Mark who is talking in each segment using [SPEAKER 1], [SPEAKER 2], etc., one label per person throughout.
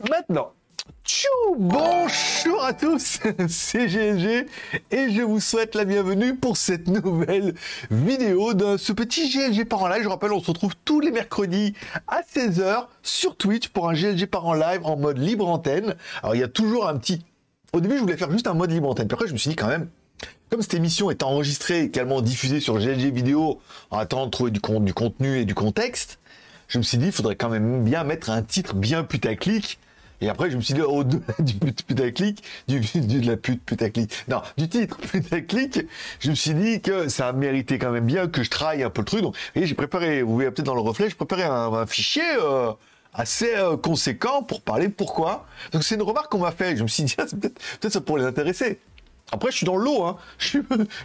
[SPEAKER 1] maintenant. Tchou Bonjour à tous, c'est GLG et je vous souhaite la bienvenue pour cette nouvelle vidéo de ce petit GLG par en live. Je rappelle, on se retrouve tous les mercredis à 16h sur Twitch pour un GLG par en live en mode libre antenne. Alors il y a toujours un petit... Au début, je voulais faire juste un mode libre antenne, puis après je me suis dit quand même, comme cette émission est enregistrée et également diffusée sur GLG vidéo en attendant de trouver du, du contenu et du contexte, je me suis dit, il faudrait quand même bien mettre un titre bien putaclic. Et après, je me suis dit, au-delà du putaclic, du, du, de la pute putaclic, non, du titre putaclic, je me suis dit que ça méritait quand même bien que je travaille un peu le truc. Donc, et j'ai préparé, vous voyez peut-être dans le reflet, j'ai préparé un, fichier euh, assez euh, conséquent pour parler pourquoi. Donc, c'est une remarque qu'on m'a fait. Je me suis dit, ah, peut-être peut ça pourrait les intéresser. Après, je suis dans l'eau, hein. Je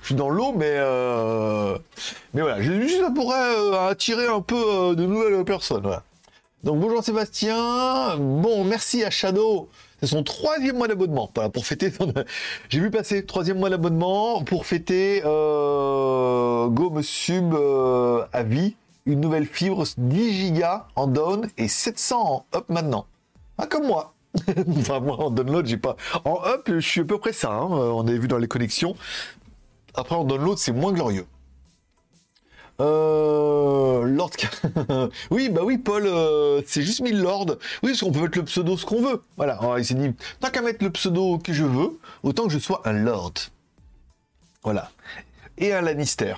[SPEAKER 1] suis, dans l'eau, mais euh... mais voilà, juste ça pourrait euh, attirer un peu de nouvelles personnes. Voilà. Donc bonjour Sébastien. Bon, merci à Shadow. C'est son troisième mois d'abonnement. Voilà, pour fêter. J'ai vu passer troisième mois d'abonnement pour fêter euh, Go sub euh, à vie une nouvelle fibre 10 gigas en down et 700 en up maintenant. Ah, comme moi. enfin, moi, en download, j'ai pas. En up, je suis à peu près ça. Hein. On avait vu dans les connexions. Après, en download, c'est moins glorieux. Euh, Lord. oui, bah oui, Paul, euh, c'est juste mis Lord. Oui, parce qu'on peut mettre le pseudo ce qu'on veut. Voilà. Alors, il s'est dit, tant qu'à mettre le pseudo que je veux, autant que je sois un Lord. Voilà. Et un Lannister.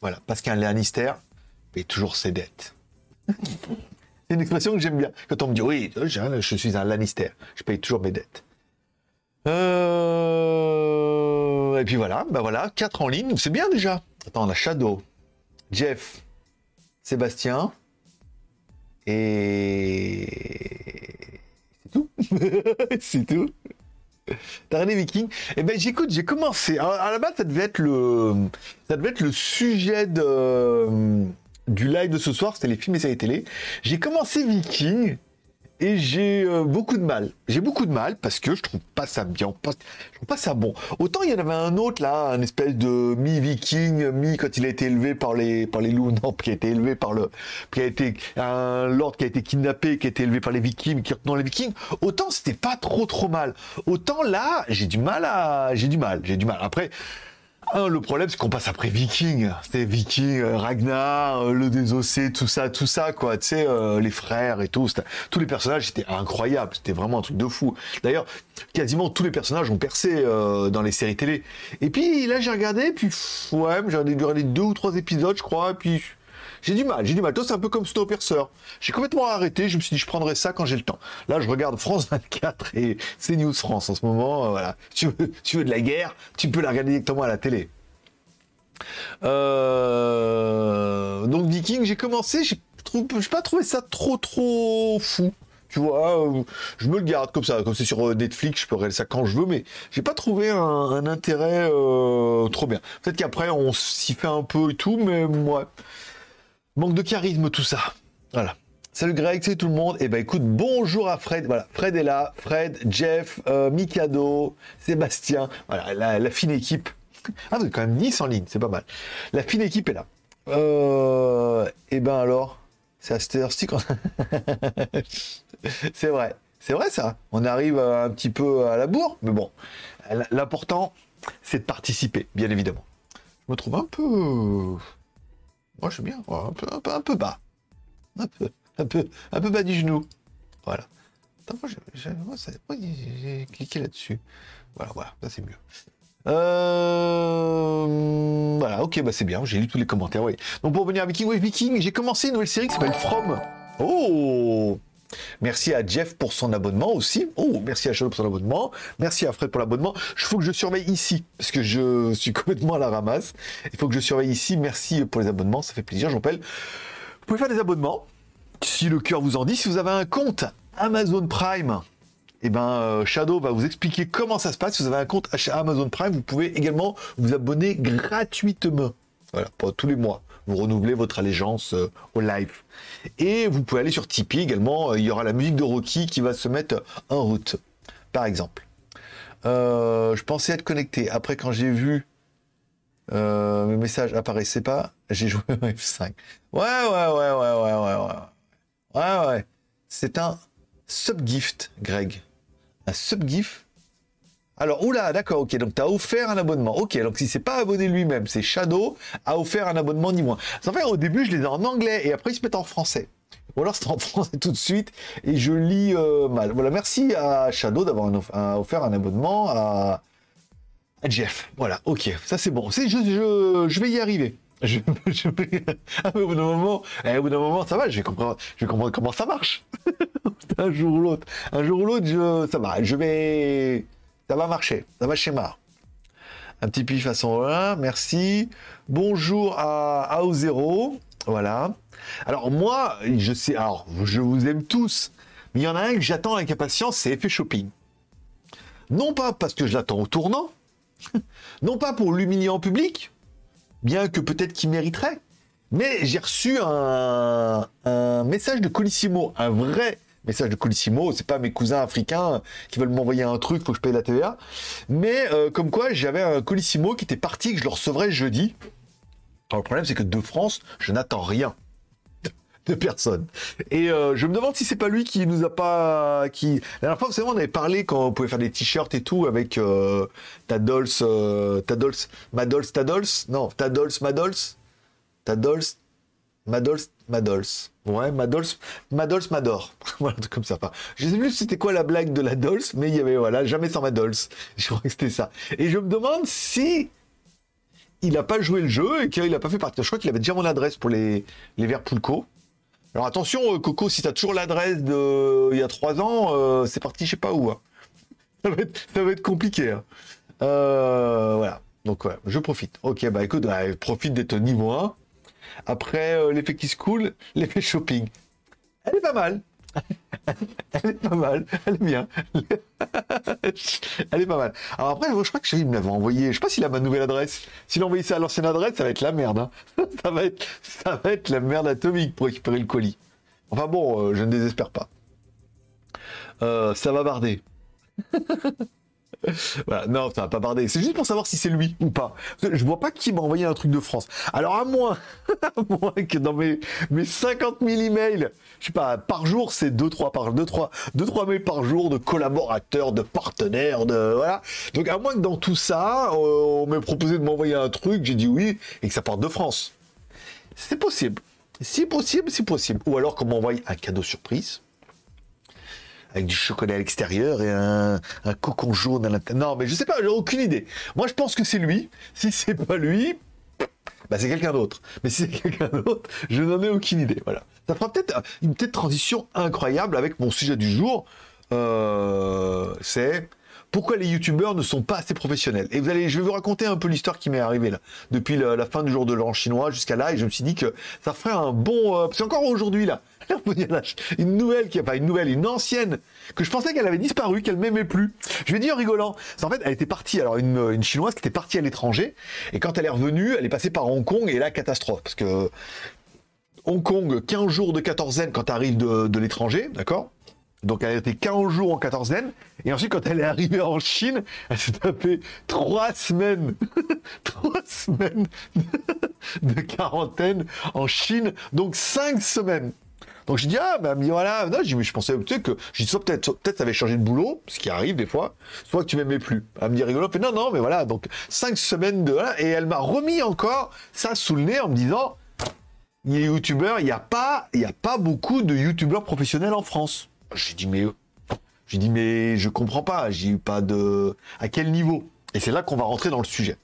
[SPEAKER 1] Voilà. Parce qu'un Lannister paye toujours ses dettes. C'est une expression que j'aime bien. Quand on me dit oui, je suis un Lannister, je paye toujours mes dettes. Euh... Et puis voilà, bah voilà, 4 en ligne, c'est bien déjà. Attends, on a Shadow, Jeff, Sébastien, et c'est tout. c'est tout. T'as regardé Viking? Eh ben j'écoute, j'ai commencé. Alors, à la base, ça devait être le, ça devait être le sujet de du live de ce soir, c'était les films et séries télé. J'ai commencé Viking et j'ai euh, beaucoup de mal. J'ai beaucoup de mal parce que je trouve pas ça bien, pas, je trouve pas ça bon. Autant il y en avait un autre là, un espèce de mi-viking, mi quand il a été élevé par les par les loups, non, qui a été élevé par le, qui a été un lord qui a été kidnappé, qui a été élevé par les vikings, qui retenant les vikings. Autant c'était pas trop trop mal. Autant là, j'ai du mal à, j'ai du mal, j'ai du mal. Après. Un, le problème, c'est qu'on passe après Viking. C'était Viking, euh, Ragnar, euh, le désossé, tout ça, tout ça, quoi. Tu sais, euh, les frères et tout. Tous les personnages étaient incroyables. C'était vraiment un truc de fou. D'ailleurs, quasiment tous les personnages ont percé dans les séries télé. Et puis là, j'ai regardé, puis ouais, j'ai regardé deux ou trois épisodes, je crois, et puis j'ai du mal, j'ai du mal. Toi, c'est un peu comme Snowpiercer. J'ai complètement arrêté. Je me suis dit, je prendrai ça quand j'ai le temps. Là, je regarde France 24 et c'est News France en ce moment. voilà. Tu veux, tu veux de la guerre, tu peux la regarder directement à la télé. Euh... Donc Viking, j'ai commencé, j'ai pas trouvé ça trop trop fou. Tu vois, euh, je me le garde comme ça, comme c'est sur euh, Netflix, je peux regarder ça quand je veux, mais j'ai pas trouvé un, intérêt euh, trop bien. Peut-être qu'après on s'y fait un peu et tout, mais ouais. Manque de charisme tout ça. Voilà. Salut Greg, salut tout le monde. Eh ben écoute, bonjour à Fred. Voilà, Fred est là. Fred, Jeff, euh, Mikado, Sébastien. Voilà, la, fine équipe. Ah, vous êtes quand même 10 en ligne, c'est pas mal. La fine équipe est là. Euh, eh ben alors, c'est à cette c'est vrai. C'est vrai ça. On arrive un petit peu à la bourre, mais bon. L'important, c'est de participer, bien évidemment. Je me trouve un peu moi, je suis bien. Un peu, un peu, bas. Un peu, un peu, un peu bas du genou. Voilà. Attends, moi, j'ai cliqué là-dessus. Voilà, voilà, ça c'est mieux. Euh... Voilà, ok, bah c'est bien, j'ai lu tous les commentaires, oui. Donc pour revenir à Viking, oui, Viking, j'ai commencé une nouvelle série qui s'appelle From. Oh Merci à Jeff pour son abonnement aussi. Oh, merci à Shadow pour son abonnement. Merci à Fred pour l'abonnement. Il faut que je surveille ici, parce que je suis complètement à la ramasse. Il faut que je surveille ici. Merci pour les abonnements, ça fait plaisir, j'en rappelle. Vous pouvez faire des abonnements, si le cœur vous en dit. Si vous avez un compte Amazon Prime, eh ben, euh, Shadow va vous expliquer comment ça se passe. Si vous avez un compte Amazon Prime, vous pouvez également vous abonner gratuitement. Voilà, pour tous les mois vous renouvelez votre allégeance euh, au live. Et vous pouvez aller sur Tipeee également, euh, il y aura la musique de Rocky qui va se mettre en route, par exemple. Euh, je pensais être connecté. Après, quand j'ai vu mes messages apparaissaient pas, j'ai joué au F5. Ouais, ouais, ouais, ouais, ouais, ouais, ouais. Ouais, ouais. C'est un, subgift, Greg. Un subgift alors, oula, d'accord, ok, donc tu as offert un abonnement. Ok, donc si c'est pas abonné lui-même, c'est Shadow a offert un abonnement ni moins. En fait, au début, je les ai en anglais et après, ils se mettent en français. Ou alors c'est en français tout de suite et je lis euh, mal. Voilà, merci à Shadow d'avoir offert un abonnement à, Jeff. Voilà, ok, ça c'est bon. Je, je, je vais y arriver. Je, ah, au bout d'un moment, eh, au bout d'un moment, ça va, je vais comprendre, je vais comprendre comment ça marche. un jour ou l'autre, un jour ou l'autre, ça va, je vais, ça va marcher, ça va schéma. Un petit pif façon 1, merci. Bonjour à AO0, voilà. Alors moi, je sais, alors je vous aime tous, mais il y en a un que j'attends avec impatience, c'est Effet Shopping. Non pas parce que je l'attends au tournant, non pas pour l'humilier en public, bien que peut-être qu'il mériterait, mais j'ai reçu un, un message de Colissimo, un vrai message de Colissimo, c'est pas mes cousins africains qui veulent m'envoyer un truc, faut que je paye la TVA. Mais euh, comme quoi, j'avais un Colissimo qui était parti, que je le recevrai jeudi. Alors le problème, c'est que de France, je n'attends rien de personne. Et euh, je me demande si c'est pas lui qui nous a pas, qui la dernière fois, vous savez, on avait parlé quand on pouvait faire des t-shirts et tout avec euh, Tadols, Tadols, Madols, Tadols, non, Tadols, Madols, Tadols, Madols, Madols. Ouais, Madols, Madols, Mador. voilà, comme ça. je sais plus c'était quoi la blague de la Dols, mais il y avait, voilà, jamais sans Madols. Je crois que c'était ça. Et je me demande si il a pas joué le jeu et qu'il a pas fait partie. Je crois qu'il avait déjà mon adresse pour les, les Poulco. Alors attention, euh, Coco, si tu as toujours l'adresse de il y a trois ans, euh, c'est parti, je sais pas où. Hein. Ça, va être, compliqué. Hein. Euh, voilà. Donc je profite. Ok, bah écoute, profite d'être niveau 1. Après euh, l'effet qui se coule, l'effet shopping. Elle est pas mal. elle est pas mal, elle est bien. elle est pas mal. Alors après, je crois que Chérie me l'avait envoyé. Je sais pas s'il a ma nouvelle adresse. S'il a envoyé ça à l'ancienne adresse, ça va être la merde. Hein. ça, va être, ça va être la merde atomique pour récupérer le colis. Enfin bon, euh, je ne désespère pas. Euh, ça va barder. voilà, non, ça va pas barder. C'est juste pour savoir si c'est lui ou pas. Je vois pas qui m'a envoyé un truc de France. Alors à moins, à moins que dans mes, mes 50 000 emails, je sais pas, par jour, c'est 2-3 par 2 3 2 3 mails par jour de collaborateurs, de partenaires, de voilà. Donc à moins que dans tout ça, euh, on m'ait proposé de m'envoyer un truc, j'ai dit oui et que ça parte de France. C'est possible. Si possible, c'est possible. Ou alors qu'on m'envoie un cadeau surprise avec du chocolat à l'extérieur et un, cocon jaune à l'intérieur. Non, mais je sais pas, j'ai aucune idée. Moi, je pense que c'est lui. Si c'est pas lui, bah, c'est quelqu'un d'autre. Mais si c'est quelqu'un d'autre, je n'en ai aucune idée. Voilà. Ça fera peut-être une petite transition incroyable avec mon sujet du jour. Euh, c'est pourquoi les youtubeurs ne sont pas assez professionnels. Et vous allez, je vais vous raconter un peu l'histoire qui m'est arrivée là, depuis la, fin du jour de l'an chinois jusqu'à là, et je me suis dit que ça ferait un bon, euh, c'est encore aujourd'hui là, une nouvelle qui, pas une nouvelle, une ancienne que je pensais qu'elle avait disparu, qu'elle m'aimait plus. Je vais dire en rigolant. En fait, elle était partie, alors une, une chinoise qui était partie à l'étranger, et quand elle est revenue, elle est passée par Hong Kong et là catastrophe parce que Hong Kong, 15 jours de quatorzaine quand tu arrives de l'étranger, d'accord donc elle a été 15 jours en quatorzaine. Et ensuite, quand elle est arrivée en Chine, elle s'est tapé 3 semaines. 3 semaines de quarantaine en Chine. Donc 5 semaines. Donc je dis ah bah dit voilà non je, je pensais tu sais que je dis soit peut-être peut-être ça avait changé de boulot ce qui arrive des fois soit que tu m'aimais plus elle me dit rigolo fait non non mais voilà donc cinq semaines de et elle m'a remis encore ça sous le nez en me disant il n'y a pas il y a pas beaucoup de youtubeurs professionnels en France j'ai dit, mais, j'ai dit, mais je comprends pas. J'ai eu pas de, à quel niveau? Et c'est là qu'on va rentrer dans le sujet.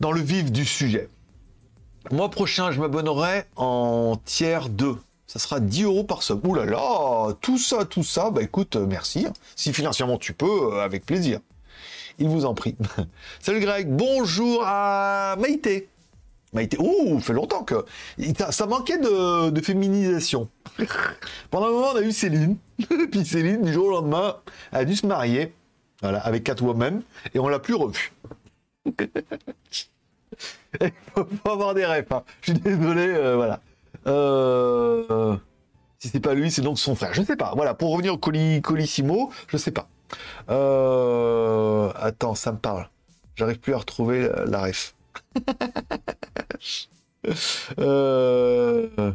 [SPEAKER 1] Dans le vif du sujet. Mois prochain, je m'abonnerai en tiers 2. Ça sera 10 euros par sub. Ouh là là, tout ça, tout ça, bah écoute, merci. Si financièrement tu peux, euh, avec plaisir. Il vous en prie. Salut Greg, bonjour à Maïté. Maïté, ouh, fait longtemps que ça manquait de, de féminisation. Pendant un moment, on a eu Céline. Puis Céline, du jour au lendemain, a dû se marier voilà, avec Catwoman et on l'a plus revue. Il faut, avoir des rêves. Hein. Je suis désolé, euh, voilà. Euh, si c'est pas lui, c'est donc son frère. Je sais pas. Voilà, pour revenir au Colissimo, je sais pas. Euh, attends, ça me parle. J'arrive plus à retrouver la ref. euh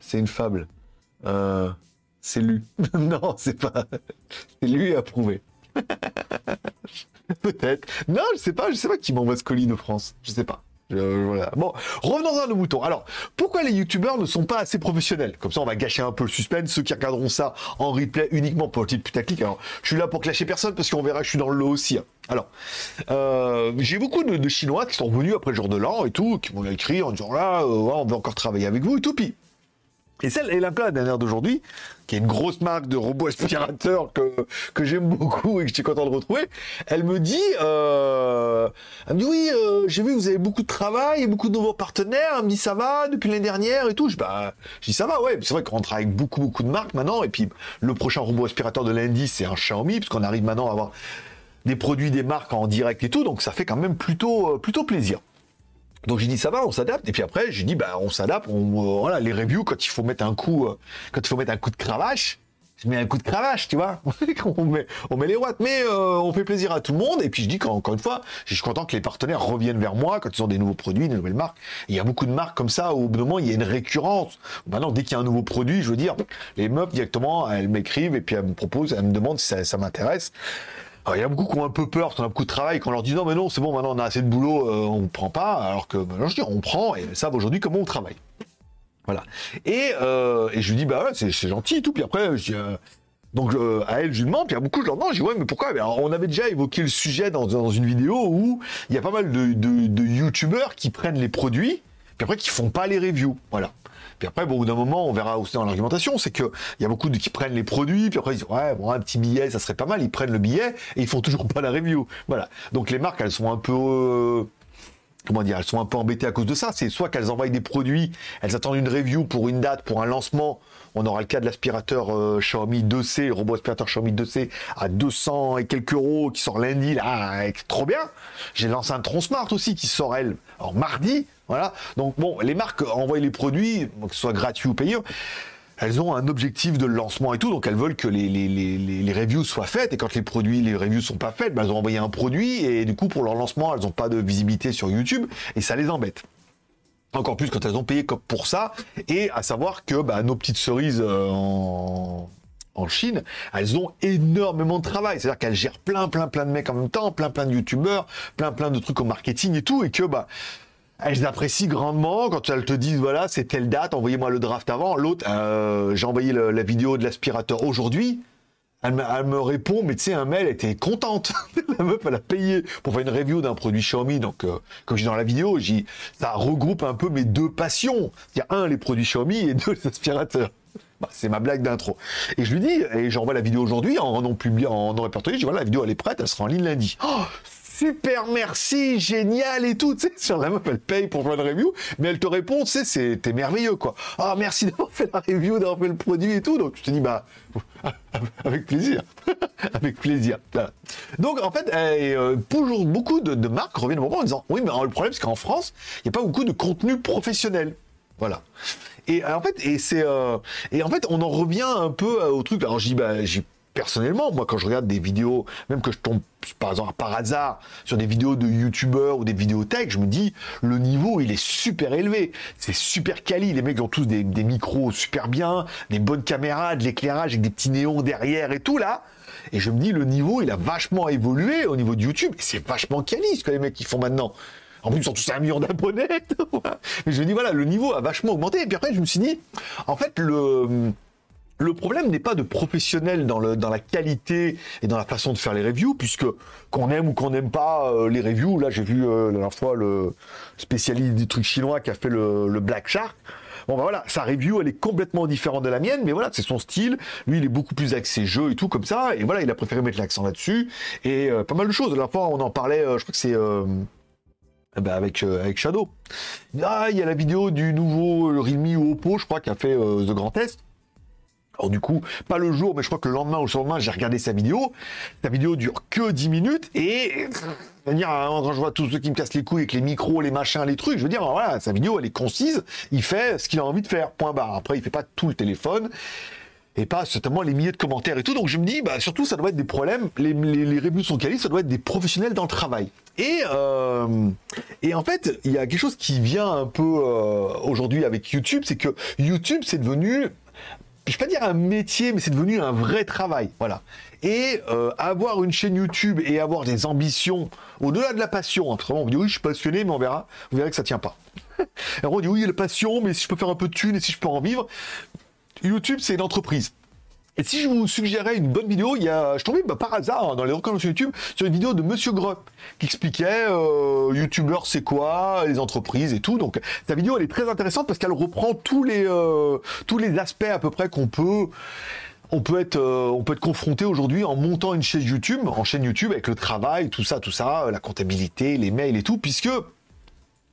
[SPEAKER 1] c'est une fable. Euh, C'est lu. non, c'est pas. C'est lui approuvé. Peut-être. Non, je sais pas, je sais pas qui m'envoie ce colis de France. Je sais pas. Voilà. Bon, revenons à nos moutons. Alors, pourquoi les youtubeurs ne sont pas assez professionnels? Comme ça, on va gâcher un peu le suspense. Ceux qui regarderont ça en replay uniquement pour le titre putaclic. Alors, je suis là pour clasher personne parce qu'on verra, je suis dans le lot aussi. Hein. Alors, euh, j'ai beaucoup de, Chinois qui sont revenus après le jour de l'an et tout, qui m'ont écrit en disant là, euh, on veut encore travailler avec vous et tout. Puis, et celle, et la dernière d'aujourd'hui, qui est une grosse marque de robots aspirateurs que, que j'aime beaucoup et que je suis content de retrouver, elle me dit, euh, elle me dit oui, euh, j'ai vu que vous avez beaucoup de travail et beaucoup de nouveaux partenaires. Elle me dit ça va depuis l'année dernière et tout. Je, bah, je dis ça va, ouais. C'est vrai qu'on travaille avec beaucoup beaucoup de marques maintenant. Et puis le prochain robot aspirateur de lundi, c'est un Xiaomi, parce qu'on arrive maintenant à avoir des produits des marques en direct et tout. Donc ça fait quand même plutôt euh, plutôt plaisir. Donc j'ai dit ça va, on s'adapte. Et puis après j'ai dit bah on s'adapte. On, euh, voilà les reviews quand il faut mettre un coup, euh, quand il faut mettre un coup de cravache, je mets un coup de cravache, tu vois. on met on met les watts, mais euh, on fait plaisir à tout le monde. Et puis je dis qu'encore une fois, je suis content que les partenaires reviennent vers moi quand ils ont des nouveaux produits, des nouvelles marques. il y a beaucoup de marques comme ça où au bout d'un moment il y a une récurrence. Maintenant dès qu'il y a un nouveau produit, je veux dire, les meufs directement elles m'écrivent et puis elles me proposent, elles me demandent si ça, ça m'intéresse. Alors, il y a beaucoup qui ont un peu peur, qui ont beaucoup de travail, quand on leur dit non, mais non, c'est bon, maintenant on a assez de boulot, euh, on ne prend pas. Alors que, ben, je dis, on prend et savent aujourd'hui comment on travaille. Voilà. Et, euh, et je lui dis, bah ouais, c'est gentil et tout. Puis après, je dis, euh, donc à elle, je lui demande, puis a beaucoup, je leur demande, je dis, ouais, mais pourquoi? On avait déjà évoqué le sujet dans, dans, une vidéo où il y a pas mal de, de, de youtubeurs qui prennent les produits, puis après qui font pas les reviews. Voilà. Puis après, bon, au bout d'un moment, on verra aussi dans l'argumentation, c'est qu'il y a beaucoup de qui prennent les produits, puis après ils disent ouais, bon, un petit billet, ça serait pas mal. Ils prennent le billet et ils font toujours pas la review. Voilà. Donc les marques, elles sont un peu euh, comment dire, elles sont un peu embêtées à cause de ça. C'est soit qu'elles envoient des produits, elles attendent une review pour une date, pour un lancement. On aura le cas de l'aspirateur euh, Xiaomi 2C, le robot aspirateur Xiaomi 2C à 200 et quelques euros qui sort lundi, là, trop bien. J'ai lancé un Tron Smart aussi qui sort elle, en mardi, voilà. Donc bon, les marques envoient les produits, que ce soit gratuit ou payant elles ont un objectif de lancement et tout, donc elles veulent que les, reviews soient faites, et quand les produits, les reviews sont pas faites, ben elles ont envoyé un produit, et du coup, pour leur lancement, elles n'ont pas de visibilité sur YouTube, et ça les embête. Encore plus quand elles ont payé pour ça, et à savoir que bah, nos petites cerises euh, en, en Chine, elles ont énormément de travail. C'est-à-dire qu'elles gèrent plein, plein, plein de mecs en même temps, plein, plein de youtubeurs, plein, plein de trucs au marketing et tout, et que bah elles apprécient grandement quand elles te disent voilà c'est telle date, envoyez-moi le draft avant. L'autre, euh, j'ai envoyé la vidéo de l'aspirateur aujourd'hui. Elle me, répond, mais tu sais, un mail, elle était contente. la meuf, elle a payé pour faire une review d'un produit Xiaomi. Donc, euh, comme je dis dans la vidéo, j'ai, ça regroupe un peu mes deux passions. Il y a un, les produits Xiaomi et deux, les aspirateurs. Bah, c'est ma blague d'intro. Et je lui dis, et j'envoie la vidéo aujourd'hui en non publié, en non répertorié, je dis voilà, la vidéo elle est prête, elle sera en ligne lundi. Oh, super merci, génial et tout. Tu sais, sur la meuf, elle paye pour faire une review, mais elle te répond, tu sais, c'était merveilleux, quoi. Ah, merci d'avoir fait la review, d'avoir fait le produit et tout. Donc, je te dis, bah, avec plaisir. avec plaisir. Donc, en fait, euh, toujours beaucoup de, marques reviennent au moment en disant, oui, mais le problème, c'est qu'en France, il n'y a pas beaucoup de contenu professionnel. Voilà. Et en fait, et c'est, euh, et en fait, on en revient un peu au truc. Alors, j'ai, bah, j'ai personnellement, moi, quand je regarde des vidéos, même que je tombe par exemple par hasard sur des vidéos de youtubeurs ou des tech, je me dis le niveau il est super élevé, c'est super quali, les mecs ont tous des, micros super bien, des bonnes caméras, de l'éclairage avec des petits néons derrière et tout là. Et je me dis le niveau il a vachement évolué au niveau de YouTube c'est vachement quali ce que les mecs ils font maintenant. En plus, ils sont tous un million d'abonnés. Mais je me dis, voilà, le niveau a vachement augmenté. Et puis après, je me suis dit, en fait, le, le problème n'est pas de professionnel dans, la qualité et dans la façon de faire les reviews, puisque qu'on aime ou qu'on n'aime pas euh, les reviews, là j'ai vu euh, la dernière fois le spécialiste du truc chinois qui a fait le, Black Shark. Bon bah voilà, sa review elle est complètement différente de la mienne, mais voilà, c'est son style. Lui il est beaucoup plus axé jeu et tout comme ça, et voilà, il a préféré mettre l'accent là-dessus. Et euh, pas mal de choses. La dernière fois on en parlait, je crois que c'est... Eh ben avec, avec Shadow. Ah, il y a la vidéo du nouveau Realme ou Oppo, je crois, qui a fait The Grand Test. Alors du coup, pas le jour, mais je crois que le lendemain ou le lendemain, j'ai regardé sa vidéo. Sa vidéo dure que 10 minutes et hein, quand je vois tous ceux qui me cassent les couilles avec les micros, les machins, les trucs, je veux dire voilà, sa vidéo elle est concise, il fait ce qu'il a envie de faire. Point barre. Après, il fait pas tout le téléphone et pas certainement les milliers de commentaires et tout. Donc je me dis, bah, surtout, ça doit être des problèmes. Les, les, sont qualifiés, ça doit être des professionnels dans le travail. Et, euh, et en fait, il y a quelque chose qui vient un peu euh, aujourd'hui avec YouTube, c'est que YouTube, c'est devenu je vais pas dire un métier, mais c'est devenu un vrai travail. Voilà. Et euh, avoir une chaîne YouTube et avoir des ambitions au-delà de la passion. Hein, on dit oui, je suis passionné, mais on verra. Vous verrez que ça tient pas. Alors on dit oui, il y a la passion, mais si je peux faire un peu de thunes et si je peux en vivre, YouTube c'est une entreprise. Et si je vous suggérais une bonne vidéo, il y a, je tombais bah, par hasard hein, dans les recommandations YouTube sur une vidéo de Monsieur Gros qui expliquait euh, YouTubeur c'est quoi, les entreprises et tout. Donc sa vidéo elle est très intéressante parce qu'elle reprend tous les euh, tous les aspects à peu près qu'on peut on peut être euh, on peut être confronté aujourd'hui en montant une chaîne YouTube, en chaîne YouTube avec le travail, tout ça, tout ça, la comptabilité, les mails et tout, puisque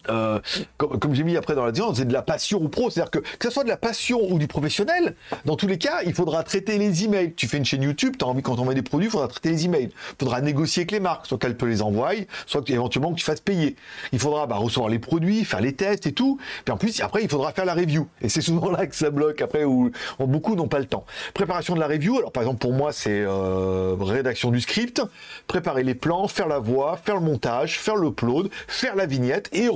[SPEAKER 1] euh, comme, j'ai mis après dans la discussion, c'est de la passion ou pro. C'est-à-dire que que ce soit de la passion ou du professionnel, dans tous les cas, il faudra traiter les emails. Tu fais une chaîne YouTube, tu as envie quand on met des produits, il faudra traiter les emails. Il faudra négocier avec les marques, soit qu'elles peuvent les envoyer, soit éventuellement que tu fasses payer. Il faudra bah, recevoir les produits, faire les tests et tout. Puis en plus, après, il faudra faire la review. Et c'est souvent là que ça bloque après, où, beaucoup n'ont pas le temps. Préparation de la review, alors par exemple pour moi, c'est euh, rédaction du script, préparer les plans, faire la voix, faire le montage, faire l'upload, faire la vignette et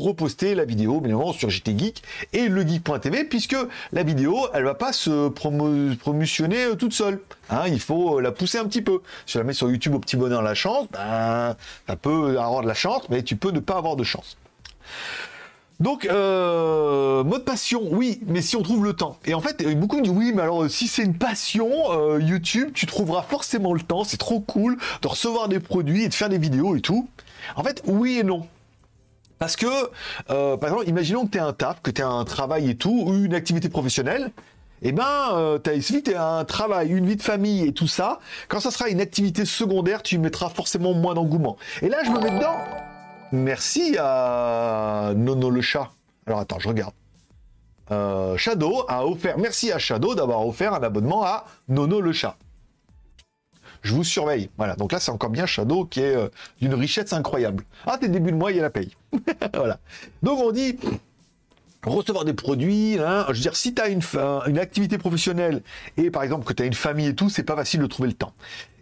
[SPEAKER 1] la vidéo, bien évidemment, sur JT Geek et le geek.tv, puisque la vidéo, elle va pas se promotionner euh, toute seule. Hein, il faut euh, la pousser un petit peu. Si je la mets sur YouTube au petit bonheur la chance, ben, ça peut avoir de la chance, mais tu peux ne pas avoir de chance. Donc, euh, mode passion, oui, mais si on trouve le temps. Et en fait, beaucoup me oui, mais alors si c'est une passion, YouTube, tu trouveras forcément le temps, c'est trop cool de recevoir des produits et de faire des vidéos et tout. En fait, oui et non. Parce que, euh, par exemple, imaginons que tu as un taf, que tu as un travail et tout, ou une activité professionnelle. Eh ben, euh, as, si tu as un travail, une vie de famille et tout ça, quand ça sera une activité secondaire, tu mettras forcément moins d'engouement. Et là, je me mets dedans. Merci à Nono le chat. Alors attends, je regarde. Euh, Shadow a offert, merci à Shadow d'avoir offert un abonnement à Nono le chat je vous surveille. Voilà, donc là c'est encore bien Shadow qui est euh, d'une richesse incroyable. Ah, t'es début de mois, il y a la paye. voilà. Donc on dit recevoir des produits, hein, je veux dire, si tu as une, activité professionnelle et par exemple que tu as une famille et tout, c'est pas facile de trouver le temps.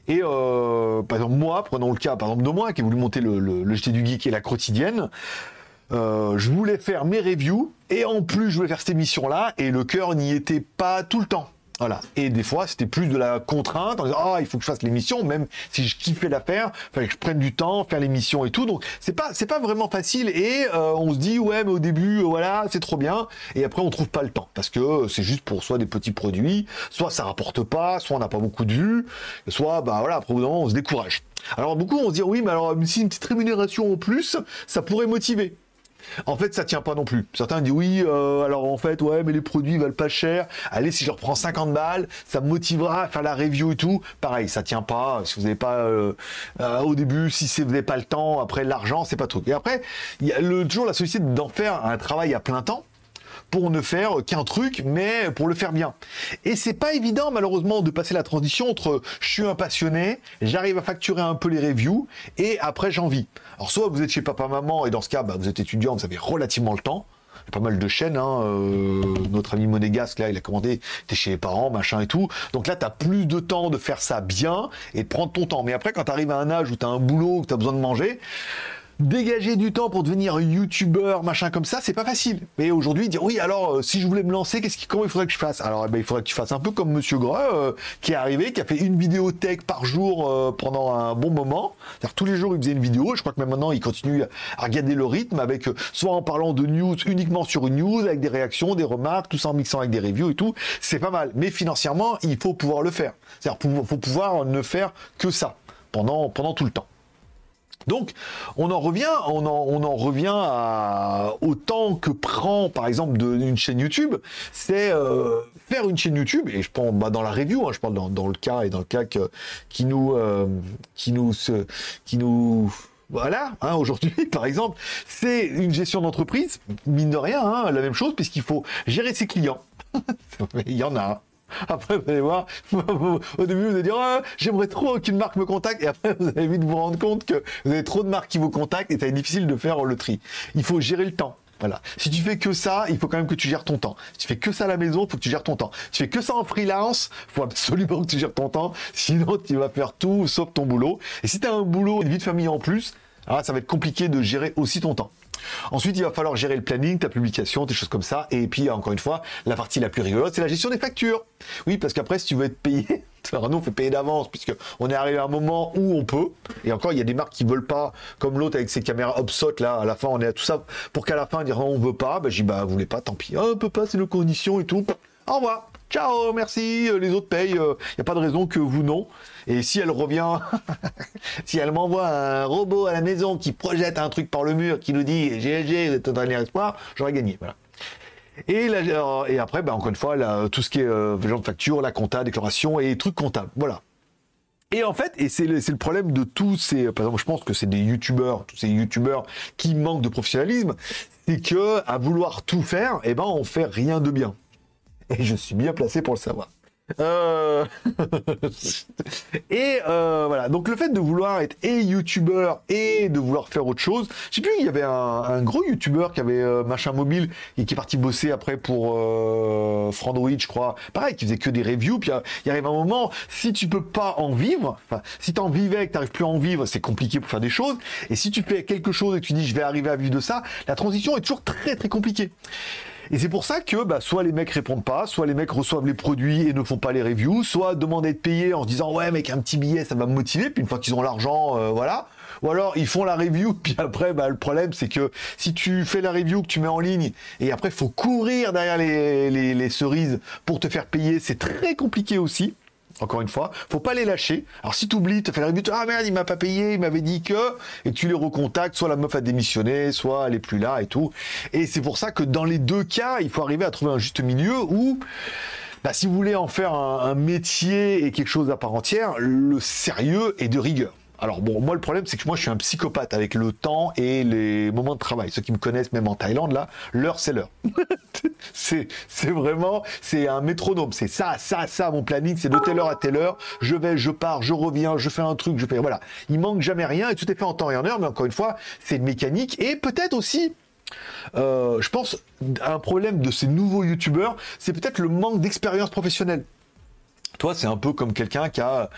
[SPEAKER 1] Et euh, par exemple, moi, prenons le cas par exemple de moi qui ai voulu monter le, le, JT du Geek et la quotidienne, euh, je voulais faire mes reviews et en plus je voulais faire cette émission là et le cœur n'y était pas tout le temps. Voilà. Et des fois, c'était plus de la contrainte en disant ah il faut que je fasse l'émission, même si je kiffais l'affaire, fallait que je prenne du temps, faire l'émission et tout. Donc c'est pas c'est pas vraiment facile. Et euh, on se dit ouais mais au début euh, voilà c'est trop bien. Et après on trouve pas le temps parce que c'est juste pour soit des petits produits, soit ça rapporte pas, soit on n'a pas beaucoup de vues, soit bah voilà après on se décourage. Alors beaucoup vont se dire oui mais alors si une petite rémunération en plus, ça pourrait motiver. En fait, ça tient pas non plus. Certains disent oui, euh, alors en fait, ouais, mais les produits valent pas cher. Allez, si je reprends 50 balles, ça me motivera à faire la review et tout. Pareil, ça tient pas. Si vous n'avez pas euh, euh, au début, si vous n'avez pas le temps, après l'argent, c'est pas trop. Et après, il y a le, toujours la société d'en faire un travail à plein temps pour ne faire qu'un truc, mais pour le faire bien. Et c'est pas évident, malheureusement, de passer la transition entre je suis un passionné, j'arrive à facturer un peu les reviews, et après j'en vis. Alors, soit vous êtes chez papa-maman, et dans ce cas, bah, vous êtes étudiant, vous avez relativement le temps. Pas mal de chaînes, hein, euh, notre ami Monégasque, là, il a commandé, t'es chez les parents, machin et tout. Donc là, t'as plus de temps de faire ça bien et de prendre ton temps. Mais après, quand t'arrives à un âge où t'as un boulot, où t'as besoin de manger, dégager du temps pour devenir youtubeur, machin comme ça, c'est pas facile. Mais aujourd'hui, dire oui, alors euh, si je voulais me lancer, qu'est-ce qui, comment il faudrait que je fasse? Alors, eh ben, il faudrait que tu fasses un peu comme Monsieur Greux, euh, qui est arrivé, qui a fait une vidéo tech par jour euh, pendant un bon moment. C'est-à-dire tous les jours, il faisait une vidéo. Je crois que même maintenant, il continue à regarder le rythme avec soit en parlant de news uniquement sur une news, avec des réactions, des remarques, tout ça en mixant avec des reviews et tout. C'est pas mal. Mais financièrement, il faut pouvoir le faire. C'est-à-dire, faut pouvoir ne faire que ça pendant pendant tout le temps. Donc, on en revient, on en, revient à, au que prend, par exemple, une chaîne YouTube. C'est euh, faire une chaîne YouTube, et je pense bah, dans la review, hein, je parle dans, le cas et dans le cas qui nous, euh, qui nous, voilà, hein, aujourd'hui, par exemple, c'est une gestion d'entreprise, mine de rien, hein, la même chose, puisqu'il faut gérer ses clients. Il y en a. Après, vous allez voir, au début, vous allez dire, ah, j'aimerais trop qu'une marque me contacte. Et après, vous allez vite vous rendre compte que vous avez trop de marques qui vous contactent et c'est difficile de faire le tri. Il faut gérer le temps. Voilà. Si tu fais que ça, il faut quand même que tu gères ton temps. Si tu fais que ça à la maison, il faut que tu gères ton temps. Si tu fais que ça en freelance, il faut absolument que tu gères ton temps. Sinon, tu vas faire tout sauf ton boulot. Et si tu as un boulot, une vie de famille en plus, alors ça va être compliqué de gérer aussi ton temps. Ensuite, il va falloir gérer le planning, ta publication, des choses comme ça. Et puis, encore une fois, la partie la plus rigolote, c'est la gestion des factures. Oui, parce qu'après, si tu veux être payé, alors nous, on fait payer d'avance, puisque on est arrivé à un moment où on peut. Et encore, il y a des marques qui veulent pas, comme l'autre avec ses caméras Upsot, là, à la fin, on est à tout ça, pour qu'à la fin, dire non, on veut pas. Ben, j'ai dit, bah, vous voulez pas, tant pis. Oh, on peut pas, c'est nos conditions et tout. Au revoir. Ciao, merci, euh, les autres payent, il euh, n'y a pas de raison que vous non. Et si elle revient, si elle m'envoie un robot à la maison qui projette un truc par le mur, qui nous dit GLG, vous êtes un dernier espoir, j'aurais gagné. Voilà. Et, après, bah, encore une fois, tout ce qui est euh, genre de facture, la compta, déclaration et trucs comptables. Voilà. Et en fait, et c'est le, le, problème de tous ces, par exemple, je pense que c'est des youtubeurs, tous ces youtubeurs qui manquent de professionnalisme, c'est que à vouloir tout faire, eh ben, on fait rien de bien et je suis bien placé pour le savoir. Euh, et euh, voilà, donc le fait de vouloir être et youtubeur et de vouloir faire autre chose, je sais plus, il y avait un, gros youtubeur qui avait euh, machin mobile et qui est parti bosser après pour Frandroid, je crois. Pareil, qui faisait que des reviews. Puis il arrive un moment, si tu peux pas en vivre, enfin, si tu en vivais et que t'arrives plus à en vivre, c'est compliqué pour faire des choses. Et si tu fais quelque chose et que tu dis je vais arriver à vivre de ça, la transition est toujours très très compliquée. Et c'est pour ça que bah, soit les mecs répondent pas, soit les mecs reçoivent les produits et ne font pas les reviews, soit demandent à être payés en se disant ouais mec un petit billet ça va me motiver, puis une fois qu'ils ont l'argent, euh, voilà. Ou alors ils font la review, puis après bah, le problème c'est que si tu fais la review que tu mets en ligne et après faut courir derrière les, les cerises pour te faire payer, c'est très compliqué aussi. Encore une fois, faut pas les lâcher. Alors si tu oublies, tu fais la review, ah merde, il m'a pas payé, il m'avait dit que, et tu les recontactes, soit la meuf a démissionné, soit elle est plus là et tout. Et c'est pour ça que dans les deux cas, il faut arriver à trouver un juste milieu où bah, si vous voulez en faire un, métier et quelque chose à part entière, le sérieux est de rigueur. Alors bon, moi le problème c'est que moi je suis un psychopathe avec le temps et les moments de travail. Ceux qui me connaissent même en Thaïlande là, l'heure c'est l'heure. c'est vraiment c'est un métronome. C'est ça ça ça mon planning, c'est de telle heure à telle heure. Je vais, je pars, je reviens, je fais un truc, je fais voilà. Il manque jamais rien et tout est fait en temps et en heure. Mais encore une fois, c'est une mécanique et peut-être aussi euh, je pense un problème de ces nouveaux youtubeurs, c'est peut-être le manque d'expérience professionnelle. Toi, c'est un peu comme quelqu'un qui a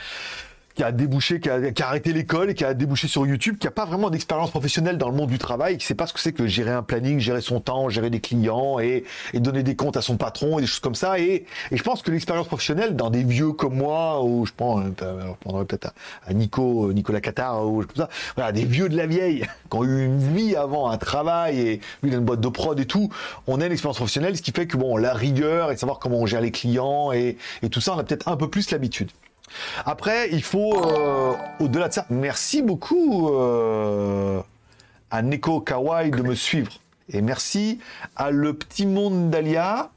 [SPEAKER 1] qui a débouché, qui a, arrêté l'école et qui a débouché sur YouTube, qui a pas vraiment d'expérience professionnelle dans le monde du travail, qui sait pas ce que c'est que gérer un planning, gérer son temps, gérer des clients et, donner des comptes à son patron et des choses comme ça. Et, je pense que l'expérience professionnelle dans des vieux comme moi, ou je prends, euh, prendrais peut-être à, Nico, euh, Nicolas Qatar ou ça, voilà, des vieux de la vieille qui ont eu une vie avant, un travail et lui dans une boîte de prod et tout, on a une expérience professionnelle, ce qui fait que bon, la rigueur et savoir comment on gère les clients et, et tout ça, on a peut-être un peu plus l'habitude. Après, il faut, euh, au-delà de ça, merci beaucoup euh, à Neko Kawai de me suivre. Et merci à Le Petit Monde d'Alia.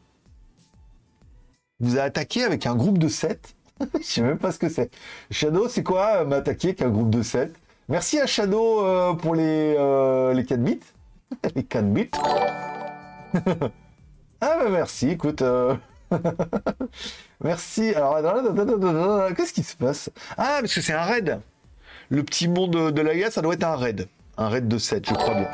[SPEAKER 1] Vous a attaqué avec un groupe de 7. Je sais même pas ce que c'est. Shadow, c'est quoi euh, m'attaquer avec un groupe de 7 Merci à Shadow pour les, les 4 bits. les 4 bits. ah bah merci, écoute. Merci. Alors, qu'est-ce qui se passe? Ah, parce que c'est un raid. Le petit monde de la ça doit être un raid. Un raid de 7, je crois bien.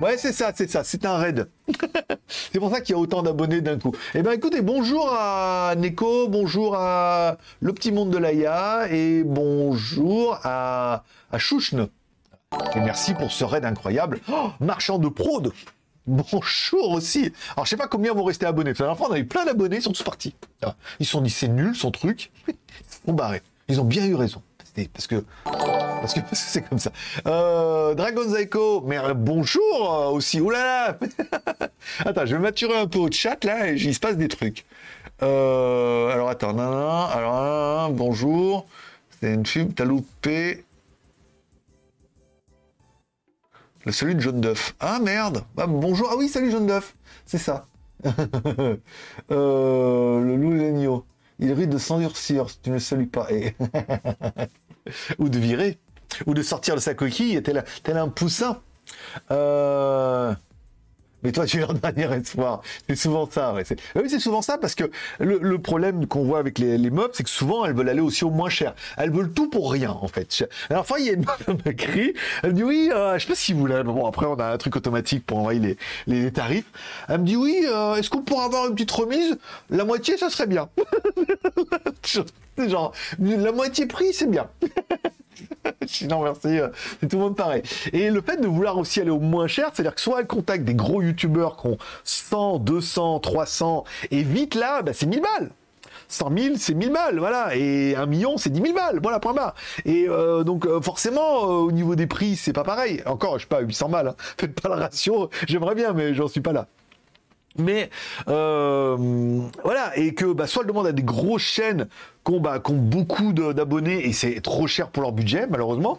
[SPEAKER 1] Ouais, c'est ça, c'est ça, c'est un raid. c'est pour ça qu'il y a autant d'abonnés d'un coup. Eh bien, écoutez, bonjour à Neko, bonjour à Le Petit Monde de l'Aya et bonjour à, à Chouchne. Et merci pour ce raid incroyable. Oh, marchand de prod Bonjour aussi. Alors je sais pas combien vont rester abonnés. La dernière fois on avait plein d'abonnés, ils sont tous partis. Ah, ils sont dit c'est nul son truc. Ils se barré. Ils ont bien eu raison. Parce que parce que c'est comme ça. Euh, Dragon Zaiko, mais euh, bonjour euh, aussi. Ouh là là Attends, je vais maturer un peu au chat là et il se passe des trucs. alors attends, non, non, alors bonjour. C'est une fume, t'as loupé. Celui de John Duff. Ah merde ah, Bonjour. Ah oui, salut John Duff. C'est ça. Euh, le loup. Il risque de s'endurcir si tu ne le salues pas. Ou de virer. Ou de sortir de sa coquille tel, tel un poussin. Euh... Mais toi, tu es en dernier espoir. C'est souvent ça. Ouais. Oui, c'est souvent ça parce que le, problème qu'on voit avec les, les meubles, c'est que souvent, elles veulent aller aussi au moins cher. Elles veulent tout pour rien, en fait. Alors, fois, il y a une meuf qui m'écrit. Elle me dit oui, euh, je sais pas si vous voulez. Bon, après, on a un truc automatique pour envoyer les, les, tarifs. Elle me dit oui, euh, est-ce qu'on pourrait avoir une petite remise? La moitié, ça serait bien. genre, la moitié prix, c'est bien. merci, euh, c'est tout le monde pareil. Et le fait de vouloir aussi aller au moins cher, c'est-à-dire que soit elle contacte des gros youtubeurs qui ont 100, 200, 300, et vite là, bah, c'est 1000 balles. 100 000, c'est 1000 balles, voilà. Et un million, c'est 10 000 balles, voilà, point barre. Et euh, donc, euh, forcément, au niveau des prix, c'est pas pareil. Encore, je sais pas, 800 balles, hein. faites pas le ratio, j'aimerais bien, mais j'en suis pas là. Mais euh, voilà, et que bah, soit elle demande à des grosses chaînes qui ont, bah, beaucoup d'abonnés et c'est trop cher pour leur budget, malheureusement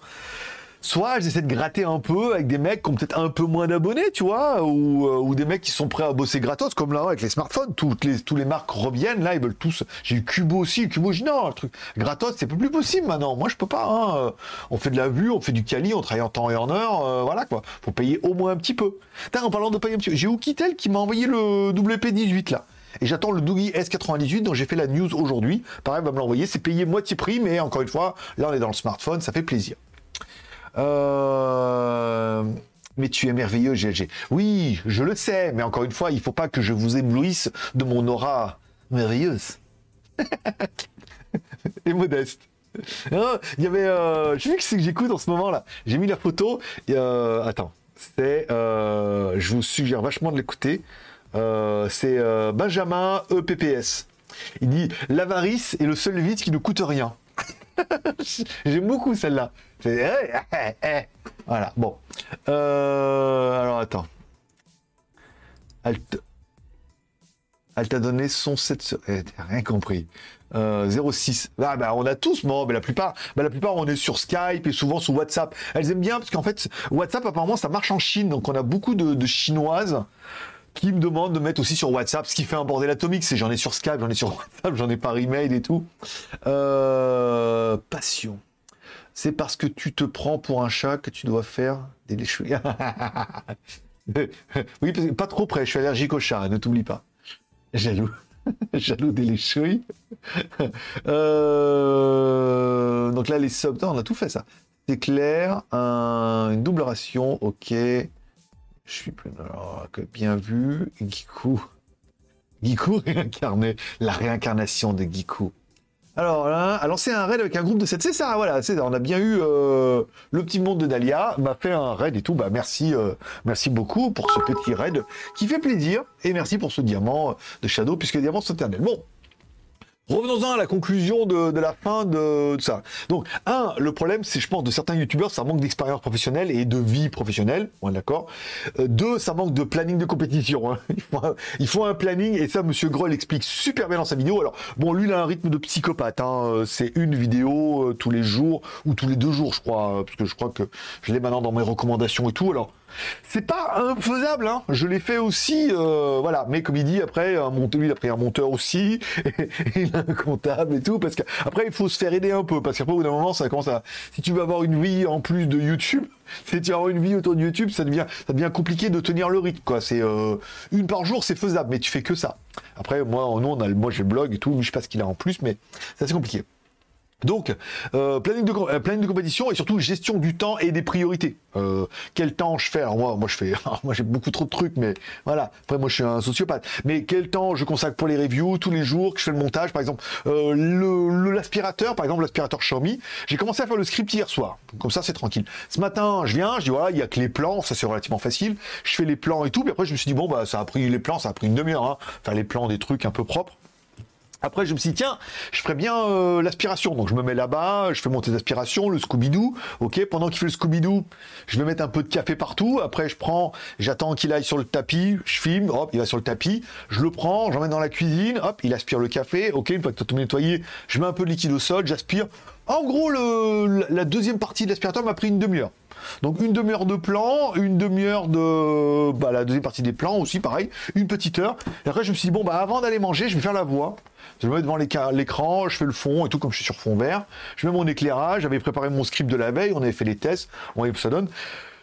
[SPEAKER 1] soit j'essaie de gratter un peu avec des mecs qui ont peut-être un peu moins d'abonnés, tu vois, ou, euh, des mecs qui sont prêts à bosser gratos, comme là avec les smartphones, toutes les, tous les marques reviennent, là, ils veulent tous. J'ai eu Cubo aussi, Cubo, j'ai non, le truc gratos, c'est plus possible maintenant. Moi, je peux pas. Hein. On fait de la vue, on fait du quali, on travaille en temps et en heure, euh, voilà quoi. Faut payer au moins un petit peu. en parlant de payer un petit peu, j'ai Oukitel qui m'a envoyé le WP18 là. Et j'attends le Doogie S98 dont j'ai fait la news aujourd'hui. Pareil, va me l'envoyer. C'est payé moitié prix, mais encore une fois, là on est dans le smartphone, ça fait plaisir. Euh, mais tu es merveilleux, GLG. Oui, je le sais, mais encore une fois, il ne faut pas que je vous éblouisse de mon aura merveilleuse. Et modeste. il y avait. Euh... Je sais que c'est que j'écoute en ce moment-là. J'ai mis la photo. Euh, attends. C'est. Je vous suggère vachement de l'écouter. C'est Benjamin EPPS. Il dit L'avarice est le seul vide qui ne coûte rien. J'aime beaucoup celle-là. Voilà, bon. Euh, alors attends. Elle, t'a donné son 7... Eh, rien compris. 06. Euh, ah, bah, on a tous, mais la plupart, bah, la plupart, on est sur Skype et souvent sur WhatsApp. Elles aiment bien parce qu'en fait, WhatsApp, apparemment, ça marche en Chine. Donc, on a beaucoup de, chinoises qui me demandent de mettre aussi sur WhatsApp, ce qui fait un bordel atomique. C'est j'en ai sur Skype, j'en ai sur WhatsApp, j'en ai par email et tout. Euh, passion c'est parce que tu te prends pour un chat que tu dois faire des léchouilles. oui, pas trop près, je suis allergique au chat, ne t'oublie pas. Jaloux. Jaloux des léchouilles. Euh, donc là, les subs, on a tout fait ça. C'est clair, une double ration, ok. Je suis plus... bien vu, Giku. Giku réincarné, la réincarnation de Giku. Alors là, a lancé un raid avec un groupe de 7. C'est ça, voilà. C'est On a bien eu euh, le petit monde de Dahlia, m'a fait un raid et tout. Bah merci, euh, merci beaucoup pour ce petit raid qui fait plaisir. Et merci pour ce diamant de Shadow, puisque les diamants sont éternels. Bon, Revenons-en à la conclusion de, la fin de, ça. Donc, un, le problème, c'est, je pense, de certains youtubeurs, ça manque d'expérience professionnelle et de vie professionnelle. Ouais, d'accord. Euh, deux, ça manque de planning de compétition. Hein. Il, faut un, planning et ça, Monsieur Groll explique super bien dans sa vidéo. Alors, bon, lui, il a un rythme de psychopathe. Hein. Euh, c'est une vidéo euh, tous les jours ou tous les deux jours, je crois, parce que je crois que je l'ai maintenant dans mes recommandations et tout. Alors, c'est pas infaisable, hein. je l'ai fait aussi, euh, voilà. Mais comme il dit, après, un monteur, lui, il a pris un monteur aussi, il a un comptable et tout, parce qu'après, il faut se faire aider un peu, parce qu'après, au bout d'un moment, ça commence à. Si tu veux avoir une vie en plus de YouTube, si tu as une vie autour de YouTube, ça devient, ça devient compliqué de tenir le rythme, quoi. C'est euh, une par jour, c'est faisable, mais tu fais que ça. Après, moi, nous, on j'ai le blog et tout, mais je sais pas ce qu'il a en plus, mais c'est assez compliqué. Donc, euh, planning, de, euh, compétition et surtout gestion du temps et des priorités. Euh, quel temps je fais? Alors moi, moi je fais, moi j'ai beaucoup trop de trucs, mais voilà. Après moi je suis un sociopathe. Mais quel temps je consacre pour les reviews tous les jours que je fais le montage, par exemple? Euh, le l'aspirateur, par exemple l'aspirateur Xiaomi. J'ai commencé à faire le script hier soir. Comme ça c'est tranquille. Ce matin je viens, je dis voilà il y a que les plans, ça c'est relativement facile. Je fais les plans et tout. Puis après je me suis dit bon bah ça a pris les plans, ça a pris une demi-heure. Hein. Les plans des trucs un peu propres. Après, je me suis dit, tiens, je ferais bien euh, l'aspiration. Donc, je me mets là-bas, je fais monter l'aspiration, le Scooby-Doo. OK, pendant qu'il fait le Scooby-Doo, je vais mettre un peu de café partout. Après, je prends, j'attends qu'il aille sur le tapis, je filme, hop, il va sur le tapis. Je le prends, j'emmène dans la cuisine, hop, il aspire le café. OK, une fois que tout nettoyé, je mets un peu de liquide au sol, j'aspire. En gros, la deuxième partie de l'aspirateur m'a pris une demi-heure. Donc une demi-heure de plan, une demi-heure de bah, la deuxième partie des plans aussi, pareil, une petite heure. Et après je me suis dit bon bah avant d'aller manger, je vais faire la voix. Je me mets devant l'écran, je fais le fond et tout comme je suis sur fond vert. Je mets mon éclairage, j'avais préparé mon script de la veille, on avait fait les tests, on voyait que ça donne.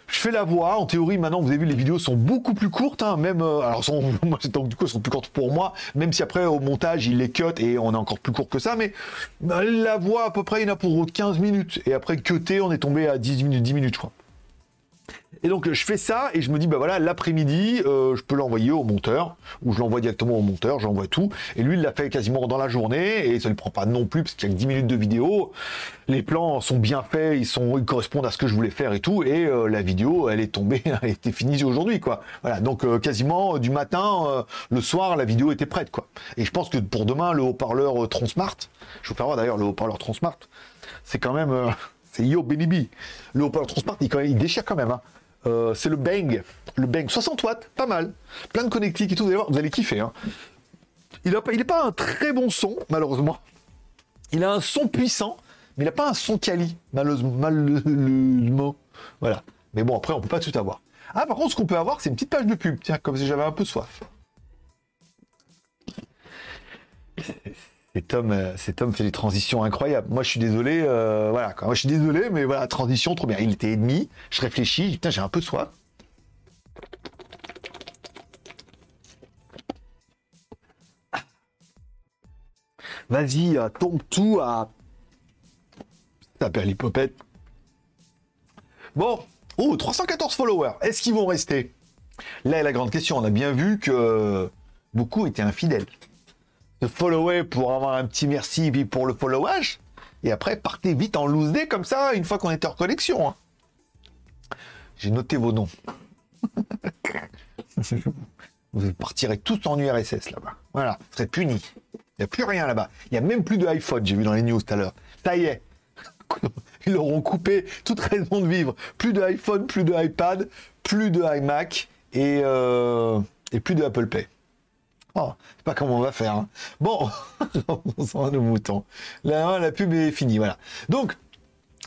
[SPEAKER 1] Je fais la voix. En théorie, maintenant, vous avez vu, les vidéos sont beaucoup plus courtes. Hein, même, euh, alors, du coup, elles sont plus courtes pour moi. Même si après, au montage, il les cut et on est encore plus court que ça. Mais bah, la voix, à peu près, il y en a pour 15 minutes. Et après, cuté, on est tombé à 10 minutes, 10 minutes, je. Et donc je fais ça et je me dis bah voilà l'après-midi euh, je peux l'envoyer au monteur ou je l'envoie directement au monteur, j'envoie tout et lui il l'a fait quasiment dans la journée et ça lui prend pas non plus parce qu'il y a que 10 minutes de vidéo. Les plans sont bien faits, ils sont ils correspondent à ce que je voulais faire et tout et euh, la vidéo elle est tombée, elle était finie aujourd'hui quoi. Voilà donc euh, quasiment du matin le soir la vidéo était prête quoi. Et je pense que pour demain le haut-parleur Transmart, je vous faire voir d'ailleurs le haut-parleur Transmart, c'est quand même c'est Yo Baby. Le haut-parleur Transmart il, il déchire quand même hein. Euh, c'est le Bang. Le Bang, 60 watts, pas mal. Plein de connectiques et tout, vous allez voir, vous allez kiffer. Hein. Il n'est pas un très bon son, malheureusement. Il a un son puissant, mais il n'a pas un son quali, malheureusement. Voilà. Mais bon, après, on peut pas tout avoir. Ah, par contre, ce qu'on peut avoir, c'est une petite page de pub. Tiens, comme si j'avais un peu soif. Cet homme, euh, cet homme fait des transitions incroyables. Moi, je suis désolé, euh, voilà. Moi, je suis désolé, mais voilà, transition, trop bien. Il était ennemi. Je réfléchis. Putain, j'ai un peu soif. Vas-y, euh, tombe tout à. Ça perd l'hypopète. Bon. Oh, 314 followers. Est-ce qu'ils vont rester? Là est la grande question. On a bien vu que beaucoup étaient infidèles de follower pour avoir un petit merci puis pour le followage. Et après, partez vite en loose day comme ça, une fois qu'on était hors connexion. Hein. J'ai noté vos noms. vous partirez tous en URSS là-bas. Voilà, vous serez punis. Il n'y a plus rien là-bas. Il n'y a même plus de iPhone, j'ai vu dans les news tout à l'heure. Ça y est. Ils auront coupé toute raison de vivre. Plus de iPhone, plus de iPad, plus de iMac et, euh, et plus de Apple Pay. Oh, sais pas comment on va faire. Hein. Bon, on s'en nos moutons. Là, la pub est finie, voilà. Donc,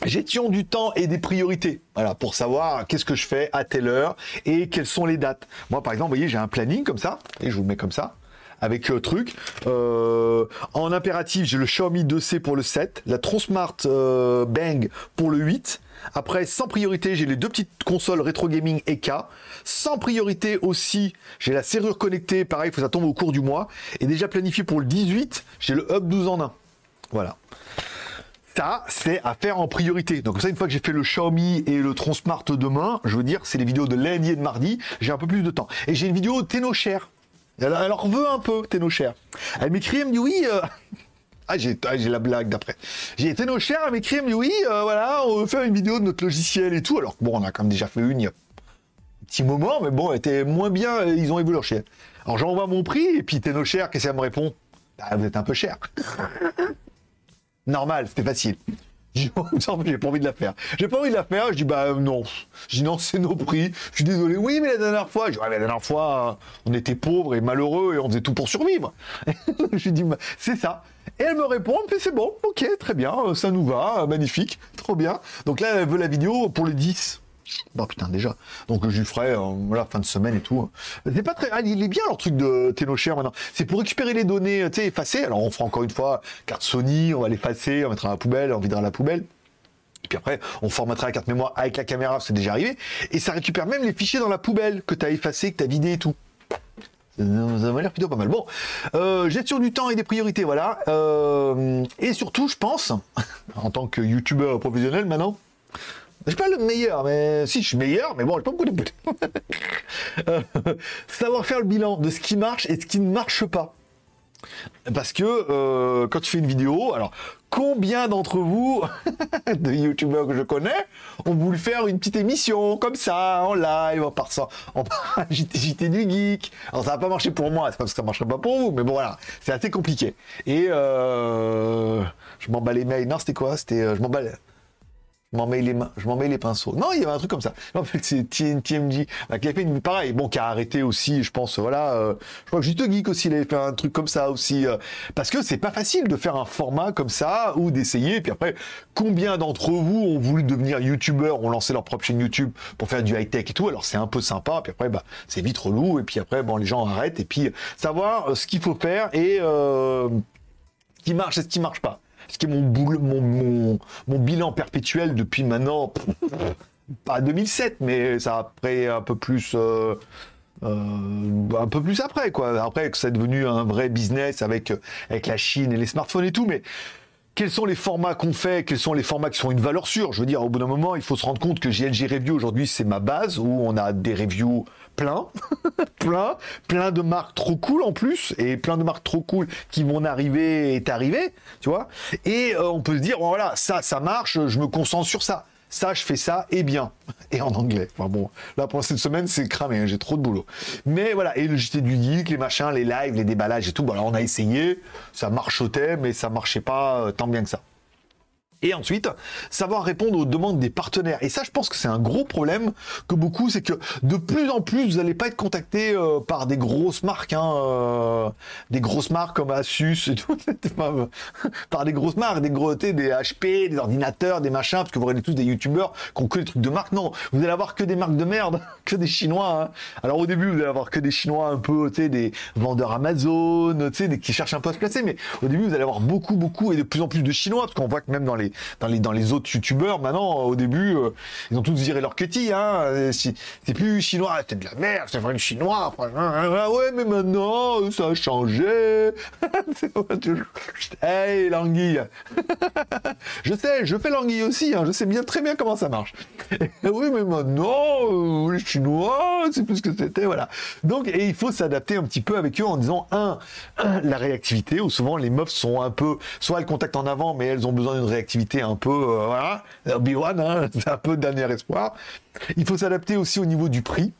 [SPEAKER 1] gestion du temps et des priorités. Voilà, pour savoir qu'est-ce que je fais à telle heure et quelles sont les dates. Moi, par exemple, vous voyez, j'ai un planning comme ça, et je vous le mets comme ça avec le truc. Euh, en impératif, j'ai le Xiaomi 2C pour le 7, la Tronsmart euh, Bang pour le 8. Après, sans priorité, j'ai les deux petites consoles rétro gaming EK. Sans priorité aussi, j'ai la serrure connectée, pareil, il faut que ça tombe au cours du mois. Et déjà planifié pour le 18, j'ai le Hub 12 en 1. Voilà. Ça, c'est à faire en priorité. Donc ça, une fois que j'ai fait le Xiaomi et le Tronsmart demain, je veux dire, c'est les vidéos de lundi et de mardi, j'ai un peu plus de temps. Et j'ai une vidéo TenoShare elle, en veut un peu, chers. Elle m'écrit, elle me dit oui. Euh, ah, j'ai, ah, j'ai la blague d'après. J'ai été nos chers, elle me dit oui, euh, voilà, on veut faire une vidéo de notre logiciel et tout. Alors bon, on a quand même déjà fait une il petit moment, mais bon, était moins bien, ils ont évolué leur chien. Alors j'envoie mon prix, et puis t'es nos chers, qu'est-ce qu'elle me répond? Bah, Vous êtes un peu cher. Normal, c'était facile. J'ai pas envie de la faire. J'ai pas envie de la faire. Je dis bah non. Je dis non, c'est nos prix. Je suis désolé. Oui, mais la dernière fois, je mais la dernière fois, on était pauvres et malheureux et on faisait tout pour survivre. je dis bah, c'est ça. Et elle me répond, mais c'est bon, ok, très bien, ça nous va, magnifique, trop bien. Donc là, elle veut la vidéo pour les 10. Bon putain déjà. Donc je lui ferai euh, fin de semaine et tout. C'est pas très. Ah, il est bien leur truc de TenoShare maintenant. C'est pour récupérer les données, tu sais, effacées. Alors on fera encore une fois carte Sony, on va l'effacer, on mettra la poubelle, on videra la poubelle. Et puis après, on formatera la carte mémoire avec la caméra, c'est déjà arrivé. Et ça récupère même les fichiers dans la poubelle que tu as effacé, que tu as vidé et tout. Ça m'a l'air plutôt pas mal. Bon, euh, gestion du temps et des priorités, voilà. Euh, et surtout, je pense, en tant que youtubeur professionnel maintenant, je suis pas le meilleur, mais si je suis meilleur, mais bon, j'ai pas beaucoup de euh, savoir faire le bilan de ce qui marche et ce qui ne marche pas. Parce que euh, quand tu fais une vidéo, alors combien d'entre vous, de youtubeurs que je connais, ont voulu faire une petite émission comme ça, en live, en passant, en JT, du geek. Alors ça va pas marcher pour moi, c'est pas parce que ça marcherait pas pour vous, mais bon voilà, c'est assez compliqué. Et euh, je m'en bats les mails. Non, c'était quoi? C'était euh, je m'en bats je m'en mets les mains, je m'en mets les pinceaux. Non, il y avait un truc comme ça. En fait, c'est TMG qui a fait une pareil, bon, qui a arrêté aussi, je pense, voilà. Euh, je crois que Juste Geek aussi, il avait fait un truc comme ça aussi, euh, parce que c'est pas facile de faire un format comme ça ou d'essayer. Puis après, combien d'entre vous ont voulu devenir youtubeurs, ont lancé leur propre chaîne YouTube pour faire du high tech et tout. Alors c'est un peu sympa. Puis après, bah, c'est vite relou. Et puis après, bon, les gens arrêtent. Et puis savoir euh, ce qu'il faut faire et ce qui marche et ce qui marche pas ce qui est mon, mon, mon, bilan perpétuel depuis maintenant, pas 2007, mais ça après un peu plus. Euh, euh, un peu plus après quoi après que c'est devenu un vrai business avec avec la Chine et les smartphones et tout mais quels sont les formats qu'on fait, quels sont les formats qui sont une valeur sûre. Je veux dire, au bout d'un moment, il faut se rendre compte que JLG Review aujourd'hui, c'est ma base où on a des reviews plein, plein, plein de marques trop cool en plus, et plein de marques trop cool qui vont arriver est arrivé, tu vois. Et euh, on peut se dire, voilà, ça, ça marche, je me concentre sur ça ça, je fais ça, et bien. Et en anglais. Enfin bon, là, pour cette semaine, c'est cramé, hein, j'ai trop de boulot. Mais voilà, et le JT du geek, les machins, les lives, les déballages et tout, bon, alors on a essayé, ça marchotait, mais ça marchait pas euh, tant bien que ça. Et ensuite, savoir répondre aux demandes des partenaires. Et ça, je pense que c'est un gros problème que beaucoup, c'est que de plus en plus, vous n'allez pas être contacté euh, par des grosses marques, hein, euh, des grosses marques comme Asus et tout, par des grosses marques, des gros, des HP, des ordinateurs, des machins, parce que vous aurez tous des youtubeurs qui ont que des trucs de marque. Non, vous allez avoir que des marques de merde, que des Chinois. Hein. Alors au début, vous allez avoir que des Chinois un peu, tu des vendeurs Amazon, tu sais, qui cherchent un peu à se placer. Mais au début, vous allez avoir beaucoup, beaucoup et de plus en plus de Chinois, parce qu'on voit que même dans les dans les, dans les autres youtubeurs, maintenant, au début, euh, ils ont tous viré leur cutie, hein. C'est plus chinois, c'est de la merde, c'est vraiment chinois. Ah ouais, mais maintenant, ça a changé. hey, l'anguille. je sais, je fais l'anguille aussi, hein, je sais bien très bien comment ça marche. oui, mais maintenant, euh, les chinois, c'est plus ce que c'était, voilà. Donc, et il faut s'adapter un petit peu avec eux en disant, un, la réactivité, où souvent les meufs sont un peu, soit elles contactent en avant, mais elles ont besoin d'une réactivité un peu, euh, voilà, Obi-Wan, hein, c'est un peu dernier espoir. Il faut s'adapter aussi au niveau du prix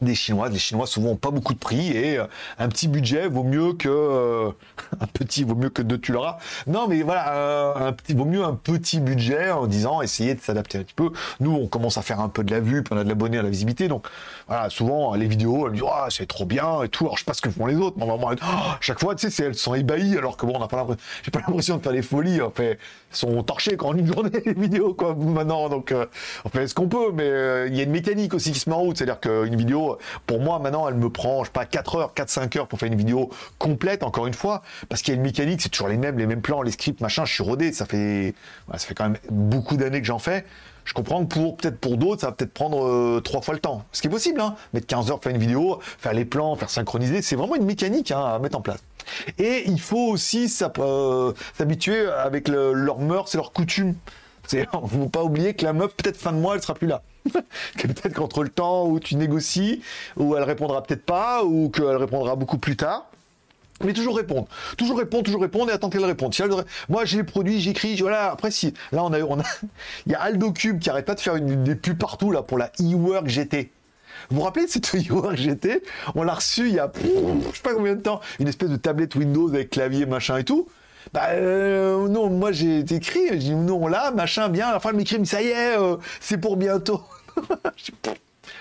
[SPEAKER 1] des Chinois. Les Chinois souvent ont pas beaucoup de prix et euh, un petit budget vaut mieux que euh, un petit vaut mieux que deux tu l'auras. Non mais voilà, euh, un petit vaut mieux un petit budget en disant essayer de s'adapter un petit peu. Nous on commence à faire un peu de la vue, puis on a de l'abonné à la visibilité. Donc voilà, souvent les vidéos elles disent oh, c'est trop bien et tout. Alors je sais pas ce que font les autres, mais vraiment oh, chaque fois tu sais elles sont ébahies alors que bon on n'a pas j'ai pas l'impression de faire des folies. En fait, sont torchées quand une journée les vidéos quoi maintenant. Donc on fait ce qu'on peut, mais il y a une mécanique aussi qui se met en route, c'est-à-dire qu'une vidéo pour moi, maintenant, elle me prend, je sais pas, 4 heures, 4-5 heures pour faire une vidéo complète, encore une fois, parce qu'il y a une mécanique, c'est toujours les mêmes, les mêmes plans, les scripts, machin, je suis rodé, ça fait, ça fait quand même beaucoup d'années que j'en fais. Je comprends que pour, peut-être pour d'autres, ça va peut-être prendre euh, fois le temps. Ce qui est possible, hein. Mettre 15 heures faire une vidéo, faire les plans, faire synchroniser, c'est vraiment une mécanique, hein, à mettre en place. Et il faut aussi euh, s'habituer avec le, leurs mœurs et leurs coutumes. Ne faut pas oublier que la meuf, peut-être fin de mois, elle sera plus là. que peut-être qu'entre le temps où tu négocies, où elle répondra peut-être pas, ou qu'elle répondra beaucoup plus tard. Mais toujours répondre. Toujours répondre, toujours répondre et attendre qu'elle réponde. Moi, j'ai les produits, j'écris, voilà. Après, si, là, on a, on a, il y a Aldo Cube qui arrête pas de faire une, des pubs partout, là, pour la e-work GT. Vous vous rappelez de cette e-work GT? On l'a reçu il y a, je sais pas combien de temps, une espèce de tablette Windows avec clavier, machin et tout. Bah euh, non, moi j'ai écrit, j'ai dit non là, machin, bien. À la fin, elle m'écrit, ça y est, euh, c'est pour bientôt.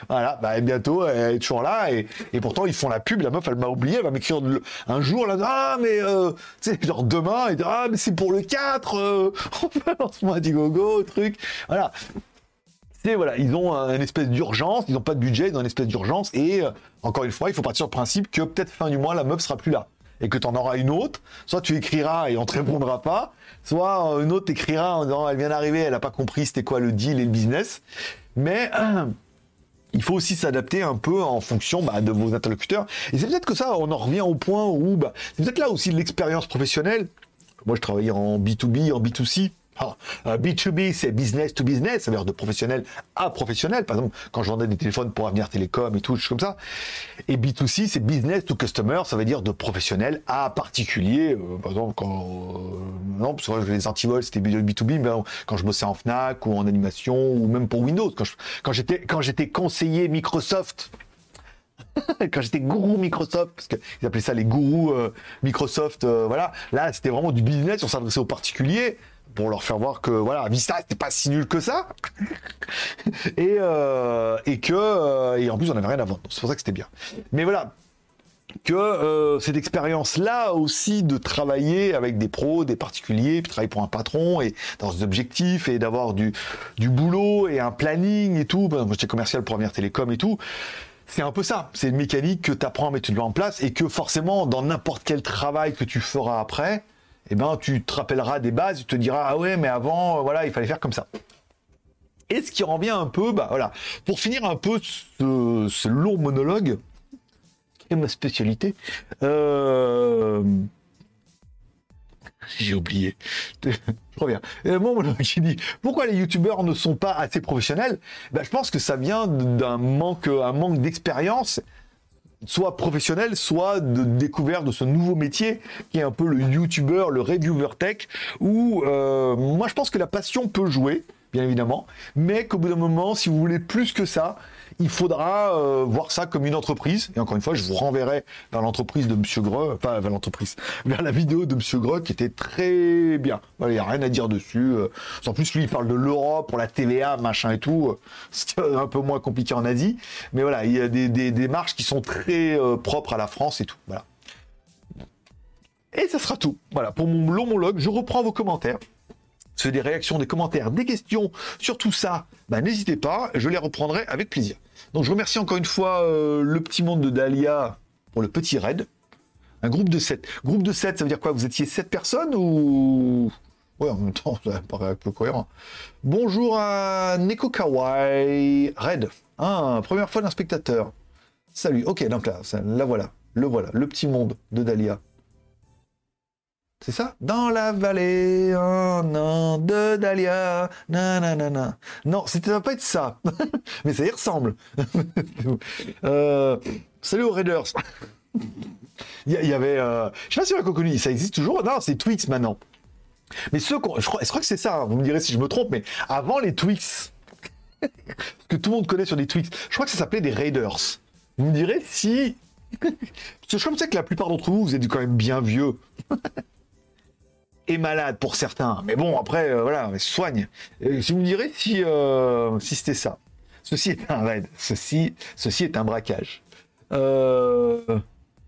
[SPEAKER 1] voilà, bah bientôt, elle est toujours là, et, et, pourtant ils font la pub, la meuf elle m'a oublié, elle va m'écrire un jour, là, ah mais, euh, tu sais, genre demain, et ah mais c'est pour le 4, euh, on fait lancement à Digogo, truc, voilà. C'est voilà, ils ont une espèce d'urgence, ils n'ont pas de budget, ils ont une espèce d'urgence, et encore une fois, il faut partir le principe que peut-être fin du mois, la meuf sera plus là et que tu en auras une autre, soit tu écriras et on te répondra pas, soit euh, une autre t'écrira en disant elle vient d'arriver, elle n'a pas compris c'était quoi le deal et le business. Mais il faut aussi s'adapter un peu en fonction bah, de vos interlocuteurs. Et c'est peut-être que ça, on en revient au point où bah, c'est peut-être là aussi l'expérience professionnelle. Moi, je travaillais en B2B, en B2C. B2B, ah, c'est business to business, ça veut dire de professionnel à professionnel. Par exemple, quand je vendais des téléphones pour Avenir Télécom et tout, choses comme ça. Et B2C, c'est business to customer, ça veut dire de professionnel à particulier. Euh, par exemple, quand, euh, non, parce que les antivols, c'était B2B, mais quand je bossais en Fnac ou en animation ou même pour Windows, quand j'étais, conseiller Microsoft, quand j'étais gourou Microsoft, parce qu'ils appelaient ça les gourous euh, Microsoft, voilà. Là, c'était vraiment du business, on s'adressait aux particuliers pour leur faire voir que voilà Vista c'était pas si nul que ça. Et euh, et que euh, et en plus on avait rien à vendre. C'est pour ça que c'était bien. Mais voilà. Que euh, cette expérience là aussi de travailler avec des pros des particuliers puis travailler pour un patron et dans des objectifs et d'avoir du du boulot et un planning et tout. Moi j'étais commercial pour Avenir Télécom et tout. C'est un peu ça. C'est une mécanique que tu apprends à mettre en place et que forcément, dans n'importe quel travail que tu feras après, eh ben, tu te rappelleras des bases, tu te diras, ah ouais, mais avant, euh, voilà, il fallait faire comme ça. Et ce qui rend bien un peu, bah voilà, pour finir un peu ce, long monologue, qui est ma spécialité, euh, J'ai oublié. Je reviens. Et Mon qui dit pourquoi les youtubeurs ne sont pas assez professionnels? Ben, Je pense que ça vient d'un manque, un manque d'expérience, soit professionnel, soit de découverte de ce nouveau métier qui est un peu le youtubeur, le reviewer tech, où euh, moi je pense que la passion peut jouer bien évidemment, mais qu'au bout d'un moment, si vous voulez plus que ça, il faudra euh, voir ça comme une entreprise. Et encore une fois, je vous renverrai vers l'entreprise de Monsieur Greux, pas vers l'entreprise, vers la vidéo de Monsieur Greux qui était très bien. Il n'y a rien à dire dessus. Euh. En plus, lui, il parle de l'Europe pour la TVA, machin et tout. C'est un peu moins compliqué en Asie. Mais voilà, il y a des, des démarches qui sont très euh, propres à la France et tout. Voilà. Et ça sera tout. Voilà, pour mon long monologue, je reprends vos commentaires c'est des réactions, des commentaires, des questions sur tout ça, bah, n'hésitez pas, je les reprendrai avec plaisir. Donc je remercie encore une fois euh, le petit monde de Dahlia pour le petit raid. Un groupe de 7. Groupe de 7, ça veut dire quoi? Vous étiez 7 personnes ou... Ouais, en même temps, ça paraît un peu cohérent. Bonjour à Neko Kawaii Red. Ah, première fois d'un spectateur. Salut. Ok, donc là, là voilà. Le voilà. Le petit monde de Dahlia. C'est ça? Dans la vallée, un an de Dahlia, nanana. Non, c'était va pas être ça. Mais ça y ressemble. euh, salut aux Raiders. Il y, avait... Euh, je sais pas si on a connu, ça existe toujours? Non, c'est Twix maintenant. Mais ceux crois, je crois que c'est ça, hein. vous me direz si je me trompe, mais avant les Twix, que tout le monde connaît sur des Twix, je crois que ça s'appelait des Raiders. Vous me direz si... Parce que je que la plupart d'entre vous, vous êtes quand même bien vieux malade pour certains. Mais bon, après, euh, voilà, on soigne. si vous me direz si, si c'était ça. Ceci est un raid. Ceci, ceci est un braquage. Euh,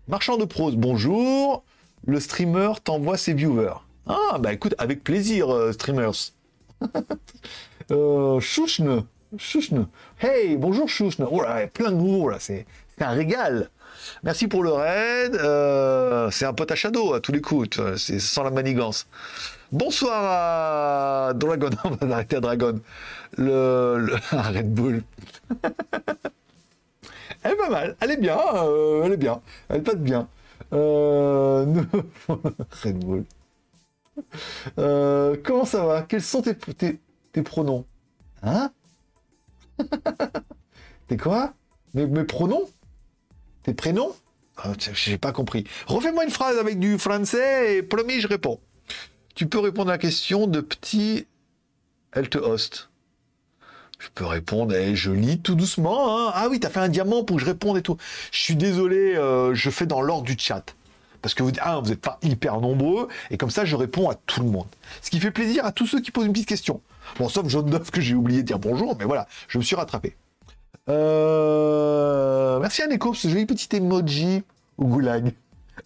[SPEAKER 1] marchand de prose, bonjour. Le streamer t'envoie ses viewers. Ah, bah écoute, avec plaisir, streamers. euh, Chouchne. Chouchne. Hey, bonjour Chouchne. Oh plein de nouveaux là, c'est un régal. Merci pour le raid. Euh, c'est un pote à Shadow à tous les coups. C'est sans la manigance. Bonsoir à Dragon. On va arrêter à Dragon. Le, Red Bull. elle est pas mal. Elle est bien. Euh, elle est bien. Elle passe bien. Euh, Red Bull. comment ça va? Quels sont tes, tes, pronoms? Hein? T'es quoi? Mes pronoms? Tes prénoms ah, J'ai pas compris. Refais-moi une phrase avec du français et promis, je réponds. Tu peux répondre à la question de petit Elle te host. Je peux répondre, et eh, je lis tout doucement. Hein. Ah oui, t'as fait un diamant pour que je réponde et tout. Je suis désolé, euh, je fais dans l'ordre du chat. Parce que vous, ah, vous pas hyper nombreux, et comme ça, je réponds à tout le monde. Ce qui fait plaisir à tous ceux qui posent une petite question. Bon, sauf Jaune Neuf que j'ai oublié de dire bonjour, mais voilà, je me suis rattrapé. Euh... Merci à Neko, ce joli petit emoji au goulag.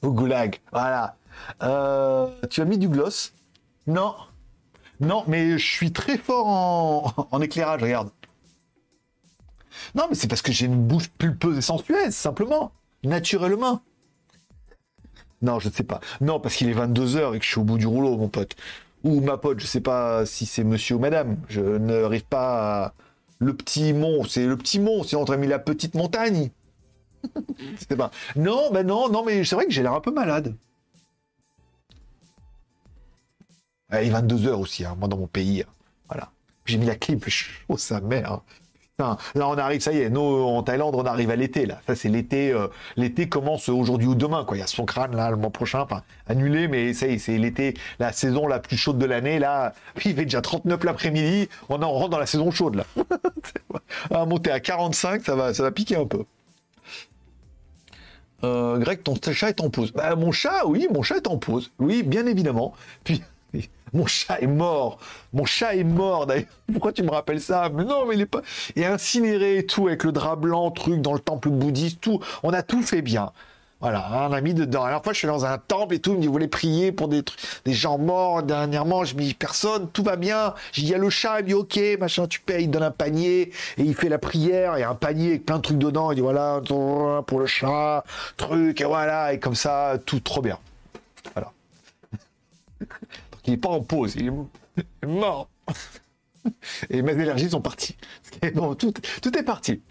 [SPEAKER 1] Au goulag, voilà. Euh... Tu as mis du gloss Non. Non, mais je suis très fort en, éclairage, regarde. Non, mais c'est parce que j'ai une bouche pulpeuse et sensuelle, simplement. Naturellement. Non, je ne sais pas. Non, parce qu'il est 22h et que je suis au bout du rouleau, mon pote. Ou ma pote, je ne sais pas si c'est monsieur ou madame. Je n'arrive pas à le petit mont, c'est le petit mont, c'est entre mis la petite montagne. c'est pas. Non, ben non, non, mais c'est vrai que j'ai l'air un peu malade. il est 22 heures aussi, hein, moi dans mon pays. Hein. Voilà. J'ai mis la clim, chaud sa mère là, on arrive, ça y est, nous, en Thaïlande, on arrive à l'été, là. Ça, c'est l'été. Euh, l'été commence aujourd'hui ou demain, quoi. Il y a son crâne, là, le mois prochain, enfin, annulé, mais ça y est, c'est l'été, la saison la plus chaude de l'année, là. il fait déjà 39 l'après-midi, on, en rentre dans la saison chaude, là. à monter à 45, ça va, ça va piquer un peu. Euh, Greg, ton chat est en pause. Bah, mon chat, oui, mon chat est en pause. Oui, bien évidemment. Mon chat est mort. Mon chat est mort d'ailleurs. Pourquoi tu me rappelles ça? Mais non, mais il est pas. Et incinéré et tout avec le drap blanc, truc dans le temple bouddhiste, tout. On a tout fait bien. Voilà, un ami de La dernière fois, je suis dans un temple et tout, il me dit, vous voulez prier pour des, des gens morts. Dernièrement, je me dis, personne, tout va bien. J'ai dit, il y a le chat, il me dit, ok, machin, tu payes, il donne un panier et il fait la prière. A un panier avec plein de trucs dedans. Il dit, voilà, pour le chat, truc, et voilà, et comme ça, tout trop bien. Voilà. Il pas en pause, il est mort. Et mes énergies sont parties. Bon, tout, tout est parti.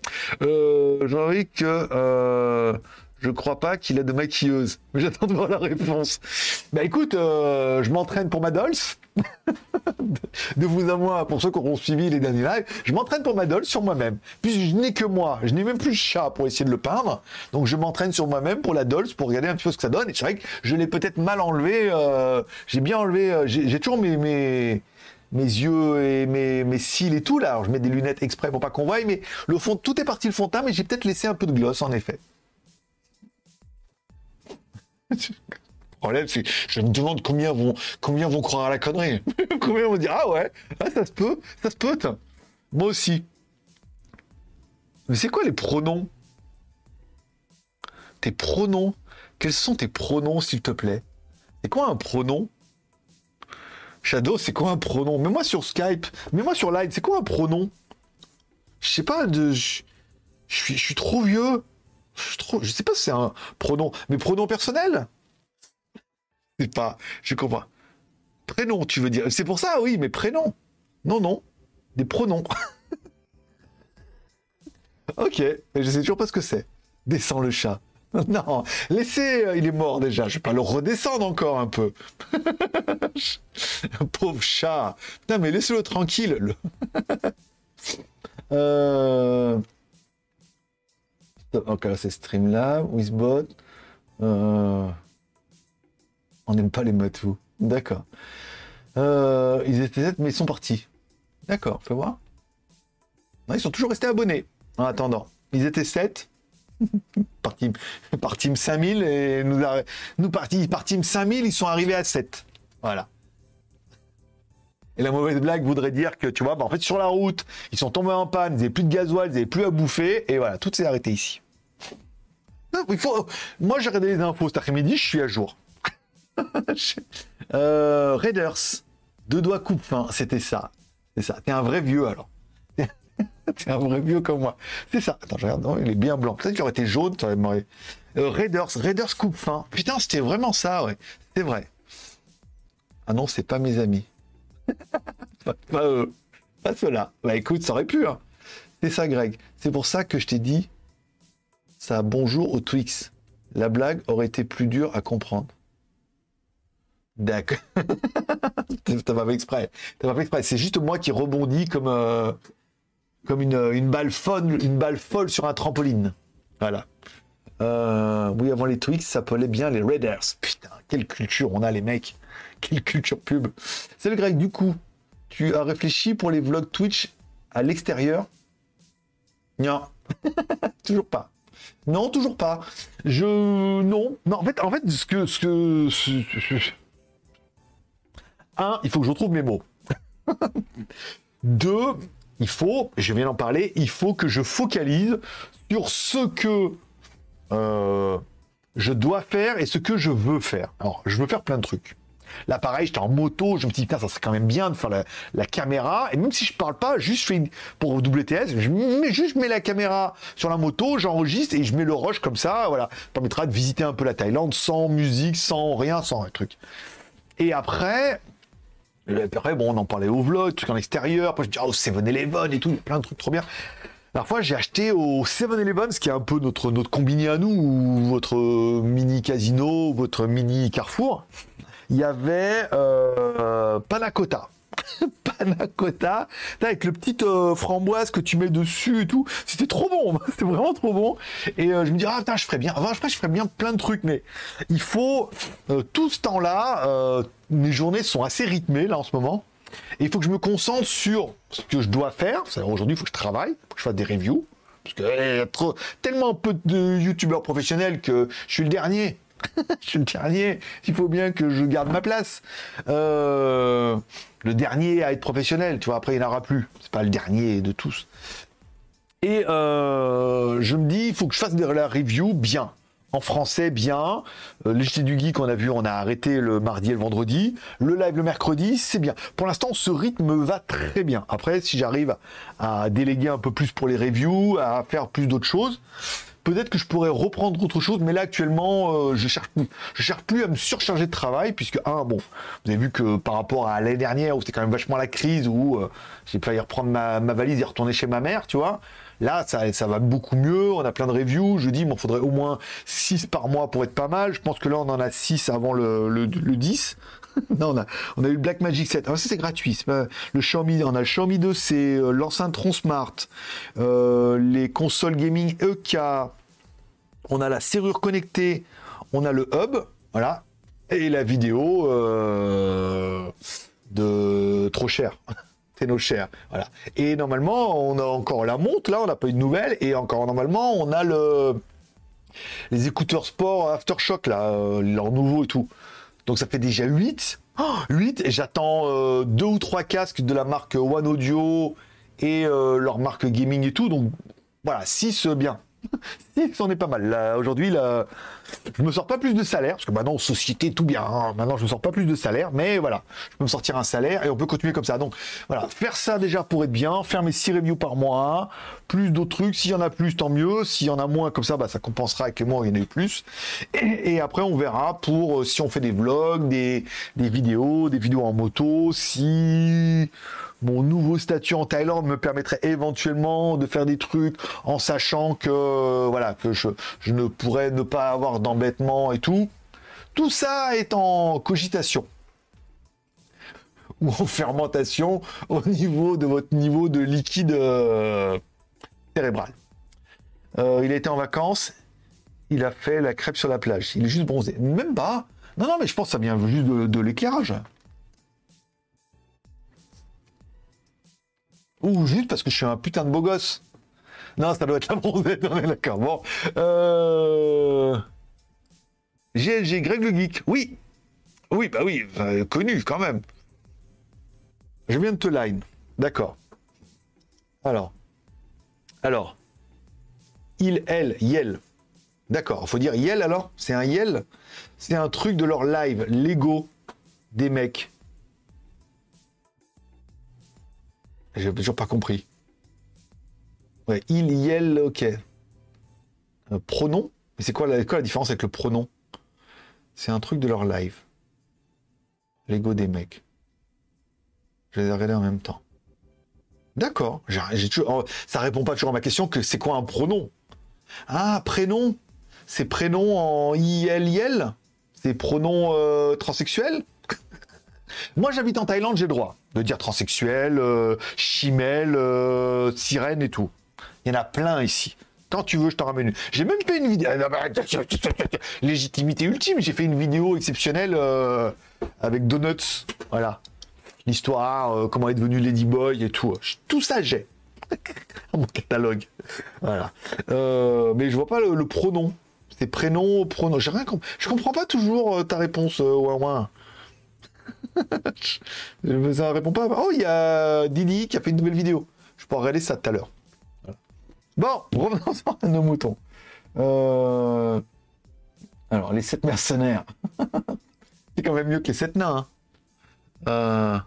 [SPEAKER 1] Euh, Jean-Luc, euh, Je crois pas qu'il a de maquilleuse. J'attends de voir la réponse. Bah écoute, euh, je m'entraîne pour ma Dolce. de vous à moi, pour ceux qui auront suivi les derniers lives, je m'entraîne pour ma Dolce sur moi-même. Puisque je n'ai que moi, je n'ai même plus de chat pour essayer de le peindre. Donc je m'entraîne sur moi-même pour la Dolce, pour regarder un petit peu ce que ça donne. Et c'est vrai que je l'ai peut-être mal enlevé. euh, j'ai bien enlevé. euh, j'ai toujours mes, mes, mes yeux et mes, mes cils et tout là. Alors je mets des lunettes exprès pour pas qu'on voie, mais le fond, tout est parti le fond de teint, mais j'ai peut-être laissé un peu de gloss en effet. Problème, c'est je me demande combien vont, combien vont croire à la connerie. combien vont dire Ah ouais, ah, ça se peut, ça se peut. Moi aussi. Mais c'est quoi les pronoms? Tes pronoms? Quels sont tes pronoms, s'il te plaît? C'est quoi un pronom? Shadow, c'est quoi un pronom? Mets-moi sur Skype, mets-moi sur Line, c'est quoi un pronom? Je sais pas, de... je suis trop vieux. Je, sais pas si c'est un pronom. Mais pronom personnel? C'est pas... Je comprends. Prénom, tu veux dire C'est pour ça, oui, mais prénom. Non, non. Des pronoms. ok, mais je sais toujours pas ce que c'est. Descends le chat. Non, laissez, euh, il est mort déjà. Je vais pas le redescendre encore un peu. Pauvre chat. Putain, mais laissez-le tranquille. le- euh... Ok, là c'est Streamlab, Wizbot. Euh... On n'aime pas les matous. D'accord. Euh, ils étaient 7, mais ils sont partis. D'accord, fais voir. Ils sont toujours restés abonnés en attendant. Ils étaient 7. par, team, par team 5000 et nous, nous partis par team 5000, ils sont arrivés à 7. Voilà. Et la mauvaise blague voudrait dire que, tu vois, bah, en fait, sur la route, ils sont tombés en panne, ils n'avaient plus de gasoil, ils n'avaient plus à bouffer, et voilà, tout s'est arrêté ici. Moi, j'ai regardé les infos cet après-midi, je suis à jour. euh, Raiders, deux doigts coupe fin, c'était ça. C'est ça. T'es un vrai vieux alors. T'es un vrai vieux comme moi. C'est ça. Attends, je regarde. Non, il est bien blanc. Peut-être qu'il aurait été jaune, marré. Euh, Raiders, Raiders coupe fin. Putain, c'était vraiment ça, ouais. C'est vrai. Ah non, c'est pas mes amis. pas, pas eux. Pas ceux-là. Bah écoute, ça aurait pu, hein. C'est ça, Greg. C'est pour ça que je t'ai dit ça bonjour au Twix. La blague aurait été plus dure à comprendre. D'accord. T'as pas fait exprès. T'as pas fait exprès. C'est juste moi qui rebondis comme, euh, comme une, une balle folle, une balle folle sur un trampoline. Voilà. Euh, oui, avant les Twix, ça s'appelait bien les Raiders. Putain, quelle culture on a, les mecs. Quelle culture pub. C'est le grec. Du coup, tu as réfléchi pour les vlogs Twitch à l'extérieur? Non. toujours pas. Non, toujours pas. Je non, non. En fait, en fait, ce que ce que un, il faut que je retrouve mes mots. Deux, il faut, je viens d'en parler, il faut que je focalise sur ce que euh, je dois faire et ce que je veux faire. Alors, je veux faire plein de trucs. Là, pareil, j'étais en moto, je me suis dit, ça serait quand même bien de faire la, caméra. Et même si je parle pas, juste pour WTS, je mets, juste je mets la caméra sur la moto, j'enregistre et je mets le rush comme ça. Voilà, ça permettra de visiter un peu la Thaïlande sans musique, sans rien, sans un truc. Et après, après, bon, on en parlait au vlog, trucs en extérieur. Après, je dis, oh, 7-Eleven et tout, plein de trucs trop bien. La fois, j'ai acheté au 7-Eleven, ce qui est un peu notre, notre combiné à nous, ou votre mini casino, votre mini carrefour. Il y avait euh, panna cotta. panna cotta, avec le petit euh, framboise que tu mets dessus et tout. C'était trop bon, c'était vraiment trop bon. Et euh, je me dis, ah je ferais bien. Enfin, je, ferais- bien plein de trucs, mais il faut euh, tout ce temps-là. euh, mes journées sont assez rythmées là en ce moment. Il faut que je me concentre sur ce que je dois faire. Aujourd'hui, il faut que je travaille, faut que je fasse des reviews. Parce qu'il trop, tellement peu de youtubeurs professionnels que je suis le dernier. je suis le dernier. Il faut bien que je garde ma place. Euh, le dernier à être professionnel, tu vois. Après, il n'y aura plus. C'est pas le dernier de tous. Et euh, je me dis, il faut que je fasse de la review bien. En français, bien. Euh, les du Geek, on a vu, on a arrêté le mardi et le vendredi. Le live le mercredi, c'est bien. Pour l'instant, ce rythme me va très bien. Après, si j'arrive à déléguer un peu plus pour les reviews, à faire plus d'autres choses, peut-être que je pourrais reprendre autre chose. Mais là, actuellement, euh, je cherche cherche plus à me surcharger de travail, puisque, un, bon, vous avez vu que par rapport à l'année dernière, où c'était quand même vachement la crise, où euh, j'ai failli reprendre ma, valise et retourner chez ma mère, tu vois. Là, ça, va beaucoup mieux. On a plein de reviews. Je dis, il faudrait au moins 6 par mois pour être pas mal. Je pense que là, on en a 6 avant le, le, 10. non, on a, on a eu le Black Magic 7. Alors, ça, c'est gratuit. le Xiaomi, on a le Xiaomi 2, c'est euh, l'enceinte Tron Smart. Euh, les consoles gaming EK. On a la serrure connectée. On a le hub. Voilà. Et la vidéo euh, de trop cher. nos cher. Voilà. Et normalement, on a encore la montre, là, on n'a pas eu de nouvelles. Et encore normalement, on a le les écouteurs sport Aftershock, là, leur nouveau et tout. Donc ça fait déjà 8. 8 et j'attends euh, deux ou trois casques de la marque One Audio et euh, leur marque gaming et tout. Donc voilà, 6 bien. c'en est pas mal. Là, aujourd'hui, là, je me sors pas plus de salaire, parce que maintenant, société, tout bien. Hein. Maintenant, je me sors pas plus de salaire, mais voilà, je peux me sortir un salaire et on peut continuer comme ça. Donc, voilà, faire ça déjà pour être bien, faire mes 6 reviews par mois, plus d'autres trucs. S'il y en a plus, tant mieux. S'il y en a moins, comme ça, bah, ça compensera mois où il y en a eu plus. Et, après, on verra pour euh, si on fait des vlogs, des, des vidéos, des vidéos en moto, si mon nouveau statut en Thaïlande me permettrait éventuellement de faire des trucs en sachant que voilà que je, ne pourrais ne pas avoir d'embêtement et tout. Tout ça est en cogitation ou en fermentation au niveau de votre niveau de liquide euh, cérébral. Euh, il a été en vacances, il a fait la crêpe sur la plage. Il est juste bronzé. Même pas. Non, non, mais je pense que ça vient juste de l'éclairage. Ou juste parce que je suis un putain de beau gosse. Non, ça doit être la bronzette, on d'accord. Bon. Euh... GLG, Greg le Geek. Oui. Oui, bah oui, connu quand même. Je viens de te line. D'accord. Alors. Alors. Il, elle, Yel. D'accord. Faut dire Yel alors? C'est un Yel? C'est un truc de leur live, Lego des mecs. J'ai toujours pas compris. Ouais, il, yel, ok. Un pronom? Mais c'est quoi, la différence avec le pronom? C'est un truc de leur live. L'ego des mecs. Je les ai regardés en même temps. D'accord. Oh, ça répond pas toujours à ma question que c'est quoi un pronom? Ah, prénom? C'est prénom en IL, IL C'est pronom euh, transsexuel? Moi, j'habite en Thaïlande, j'ai le droit de dire transsexuel, euh, chimel, euh, sirène et tout. Il y en a plein ici. Quand tu veux, je t'en ramène une. J'ai même fait une vidéo. Ah, légitimité ultime. J'ai fait une vidéo exceptionnelle euh, avec Donuts. Voilà. L'histoire, comment est devenu Ladyboy et tout. Tout ça, j'ai. mon catalogue. Voilà. mais je vois pas le, pronom. C'est prénom, pronom. Je comprends pas toujours ta réponse, ouais. ça répond pas. Oh, il y a Didi qui a fait une nouvelle vidéo. Je pourrais regarder ça tout à l'heure. Bon, revenons à nos moutons. Euh, alors, les sept mercenaires. c'est quand même mieux que les sept nains. Hein. Euh,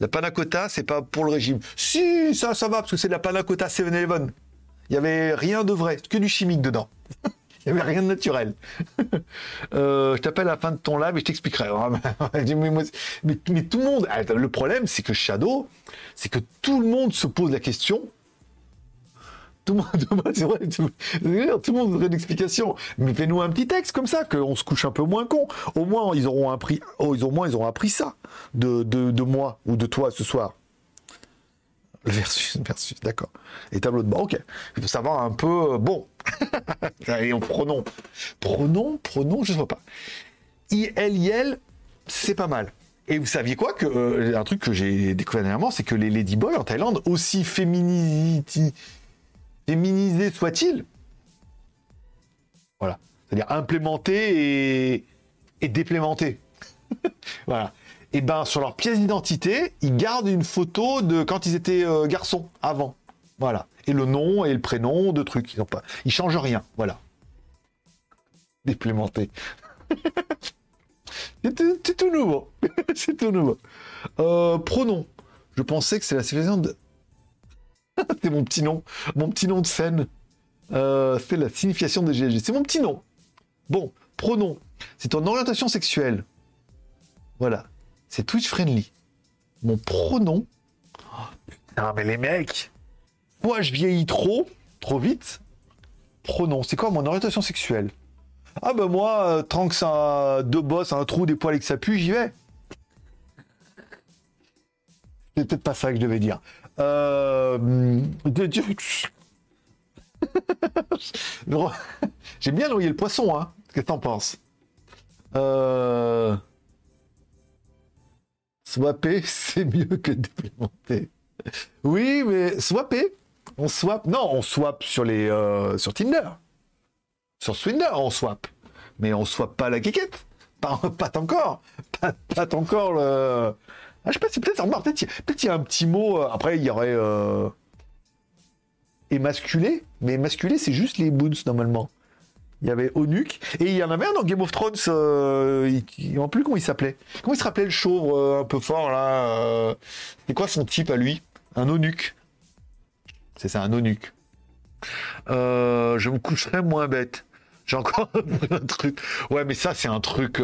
[SPEAKER 1] la panacota, c'est pas pour le régime. Si, ça, ça va, parce que c'est de la panacota 7-Eleven. Il y avait rien de vrai, que du chimique dedans. Il n'y avait rien de naturel. Euh, je t'appelle à la fin de ton live et je t'expliquerai. mais, tout le monde, ah, le problème, c'est que Shadow, c'est que tout le monde se pose la question. Tout le monde, vrai, tout, le monde voudrait une explication. Mais fais-nous un petit texte comme ça, qu'on se couche un peu moins con. Au moins, ils auront appris, oh, ils, au moins, ils auront appris ça de, de moi ou de toi ce soir. Versus, versus, d'accord. Et tableau de bord, ok. Il faut savoir un peu, euh, bon. Allez, on pronom. Pronom, pronom, je ne sais pas. IL, IL, c'est pas mal. Et vous saviez quoi que euh, un truc que j'ai découvert dernièrement, c'est que les ladyboys en Thaïlande, aussi féminisés soient-ils, voilà, c'est-à-dire implémentés et, et déplémentés. voilà et eh ben sur leur pièce d'identité, ils gardent une photo de quand ils étaient euh, garçons avant. Voilà. Et le nom et le prénom de trucs. Ils, ont pas... ils changent rien. Voilà. Déplémenté. c'est tout, nouveau. c'est tout nouveau. Euh, pronom. Je pensais que c'est la signification de. c'est mon petit nom. Mon petit nom de scène. Euh, c'est la signification de GLG. C'est mon petit nom. Bon, pronom. C'est ton orientation sexuelle. Voilà c'est Twitch friendly. Mon pronom. Oh, putain, mais les mecs, moi je vieillis trop, trop vite. Pronom, c'est quoi mon orientation sexuelle? Ah bah moi, euh, tant que ça deux bosses, un trou, des poils et que ça pue, j'y vais. C'est peut-être pas ça que je devais dire. Euh... J'ai bien noyé le poisson, hein. Qu'est-ce que t'en penses? Euh... Swapper, c'est mieux que déplémenter. Oui, mais swapper. On swap. Non, on swap sur les euh, sur Tinder. Sur Swinder, on swap. Mais on swap pas la quiquette. Pas, pas encore. Pas, pas encore le. Ah, je sais pas, c'est peut-être peut-être il y a un petit mot. Euh, après, il y aurait euh... émasculé, mais émasculé, c'est juste les boons normalement. Il y avait Onuk et il y en avait un dans Game of Thrones. Euh... Il... Plus comment il s'appelait Comment il se rappelait le chauve euh, un peu fort là euh... C'est quoi son type à lui? Un Onuk. C'est ça, un Onuk. Euh, je me coucherai moins bête. J'ai encore un truc. Ouais, mais ça, c'est un truc.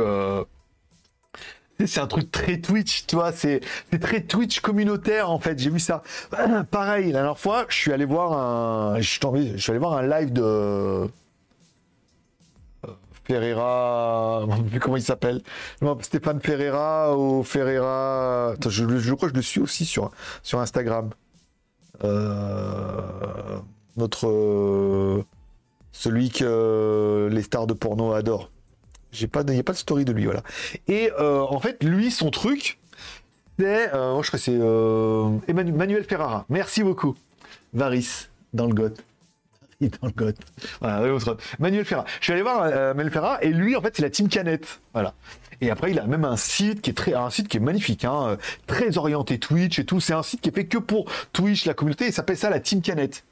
[SPEAKER 1] C'est un truc très Twitch, tu vois, c'est très Twitch communautaire en fait. J'ai vu ça. Pareil, la dernière fois, je suis allé voir un, je suis, allé voir un live de Ferreira, plus comment il s'appelle, Stéphane Ferreira ou Ferreira. Je, crois que je le suis aussi sur Instagram. Euh, notre celui que les stars de porno adorent. J'ai pas, il n'y a pas de story de lui, voilà. Et euh, en fait, lui, son truc, c'est, euh, je crois c'est euh, Emmanuel Ferrara. Merci beaucoup. Varis, dans le GOT. Dans le GOT. Manuel Ferrara. Je suis allé voir euh, Manuel Ferrara et lui, en fait, c'est la team Canette. Voilà. Et après, il a même un site qui est très, un site qui est magnifique, hein, très orienté Twitch et tout. C'est un site qui est fait que pour Twitch, la communauté. Ça s'appelle ça la team Canette.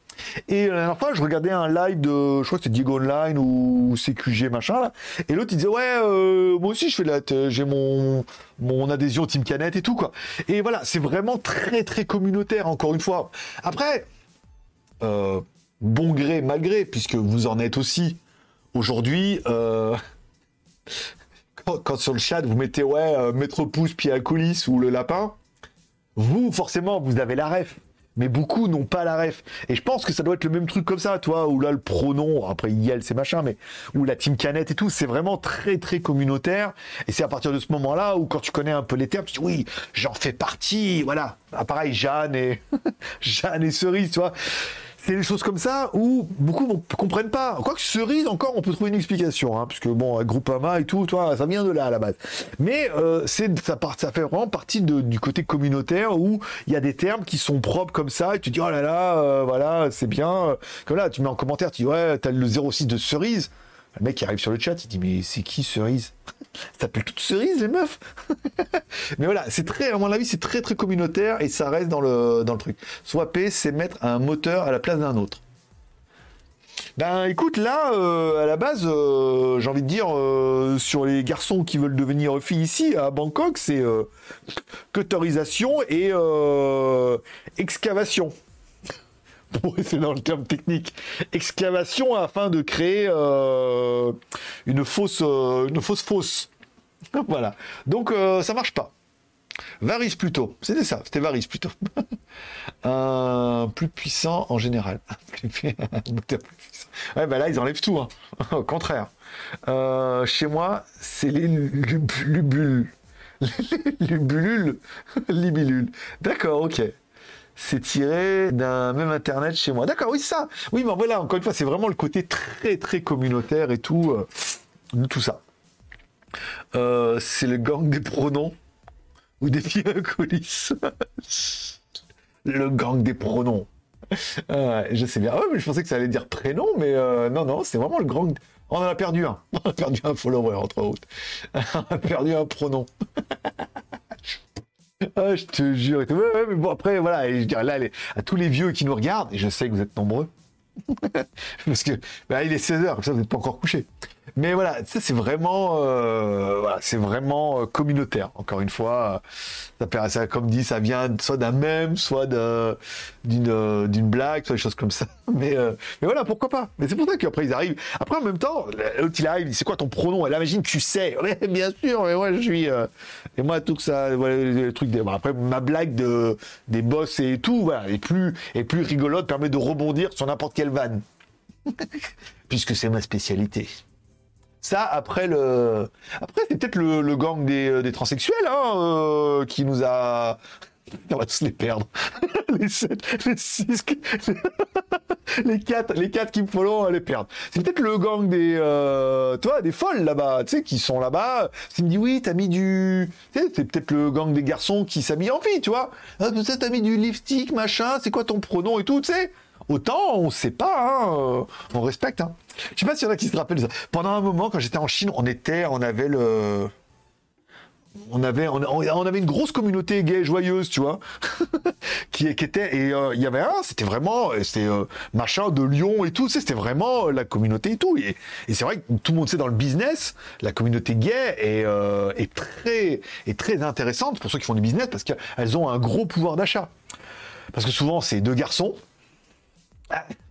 [SPEAKER 1] Et la dernière fois, je regardais un live de, je crois que c'était Diego Online ou CQG machin là, et l'autre il disait ouais, euh, moi aussi je fais la, j'ai mon mon adhésion Team Canette et tout quoi. Et voilà, c'est vraiment très très communautaire encore une fois. Après, euh, bon gré mal gré, puisque vous en êtes aussi aujourd'hui. Euh, quand, sur le chat vous mettez ouais, maître pouce, pied à coulisses ou le lapin, vous forcément vous avez la ref mais beaucoup n'ont pas la ref. Et je pense que ça doit être le même truc comme ça, toi, où là le pronom, après Yel c'est machin, mais où la team canette et tout, c'est vraiment très très communautaire. Et c'est à partir de ce moment-là où quand tu connais un peu les termes, tu dis oui, j'en fais partie, voilà. Ah, pareil, Jeanne et Jeanne et Cerise, tu vois c'est des choses comme ça où beaucoup ne comprennent pas. Quoique cerise, encore, on peut trouver une explication, hein, puisque bon, Groupama et tout, toi, ça vient de là à la base. Mais euh, c'est ça, part, ça fait vraiment partie de, du côté communautaire où il y a des termes qui sont propres comme ça, et tu dis oh là là, euh, voilà, c'est bien. Comme là, tu mets en commentaire, tu dis ouais, t'as le 06 de cerise. Le mec qui arrive sur le chat, il dit mais c'est qui cerise Ça s'appelle toute cerise les meufs Mais voilà, c'est très, à mon avis, c'est très très communautaire et ça reste dans le, dans le truc. Swapper, c'est mettre un moteur à la place d'un autre. Ben écoute, là, euh, à la base, euh, j'ai envie de dire, euh, sur les garçons qui veulent devenir filles ici, à Bangkok, c'est autorisation et excavation pour rester dans le terme technique, excavation afin de créer euh, une fausse, euh, une fausse fosse. voilà. Donc euh, ça marche pas. Varis plutôt. C'était ça. C'était Varis plutôt. Plus puissant en général. ouais, bah là ils enlèvent tout. Hein. Au contraire. chez moi, c'est les lubules. Lubulules. Libilules. D'accord, ok c'est tiré d'un même internet chez moi. D'accord, oui, ça. Oui, mais voilà, encore une fois, c'est vraiment le côté très, très communautaire et tout, euh, tout ça. Euh, c'est le gang des pronoms ou des filles à coulisses. le gang des pronoms. Ah je sais bien. Ah ouais, mais je pensais que ça allait dire prénom, mais euh, non, non, c'est vraiment le gang. On en a perdu un. On a perdu un follower, entre autres. On a perdu un pronom. Ah, je te jure. mais bon, après, voilà, je dirais là, à tous les vieux qui nous regardent, et je sais que vous êtes nombreux, parce que bah, il est 16h, comme ça, vous n'êtes pas encore couché. Mais c'est vraiment, euh, voilà, c'est vraiment euh, communautaire. Encore une fois, comme dit, ça vient soit d'un mème, soit euh, d'une blague, soit des choses comme ça. Mais, mais voilà, pourquoi pas. Mais c'est pour ça qu'après ils arrivent. Après en même temps, l'autre il arrive, c'est quoi ton pronom? Et là, imagine, tu sais. Bien sûr. Mais moi je suis. et moi tout ça, le truc. Des, après ma blague de des boss et tout, voilà, est plus est plus rigolote, permet de rebondir sur n'importe quelle vanne puisque c'est ma spécialité. Ça, après le, après c'est peut-être le, le gang des, euh, des transsexuels hein, euh, qui nous a. On va tous les perdre. les sept, les six, les quatre, les quatre qui me follow, on va les perdre. C'est peut-être le gang des, euh, toi, des folles là-bas, tu sais, qui sont là-bas. S'il me dit oui, t'as mis du, tu c'est peut-être le gang des garçons qui s'habillent en fille, tu vois. Ah, peut-être t'as mis du lipstick, machin. C'est quoi ton pronom et tout, tu sais. Autant, on sait pas, hein, euh, on respecte. Hein. Je sais pas s'il y en a qui se rappellent. Pendant un moment, quand j'étais en Chine, on était, on avait le, on avait, on, avait une grosse communauté gay joyeuse, tu vois, qui, était, et euh, il y avait un, c'était vraiment, euh, c'était machin de Lyon et tout, c'était vraiment la communauté et tout. Et, c'est vrai que tout le monde sait dans le business, la communauté gay est, est très, est très intéressante pour ceux qui font du business parce qu'elles ont un gros pouvoir d'achat. Parce que souvent, c'est deux garçons,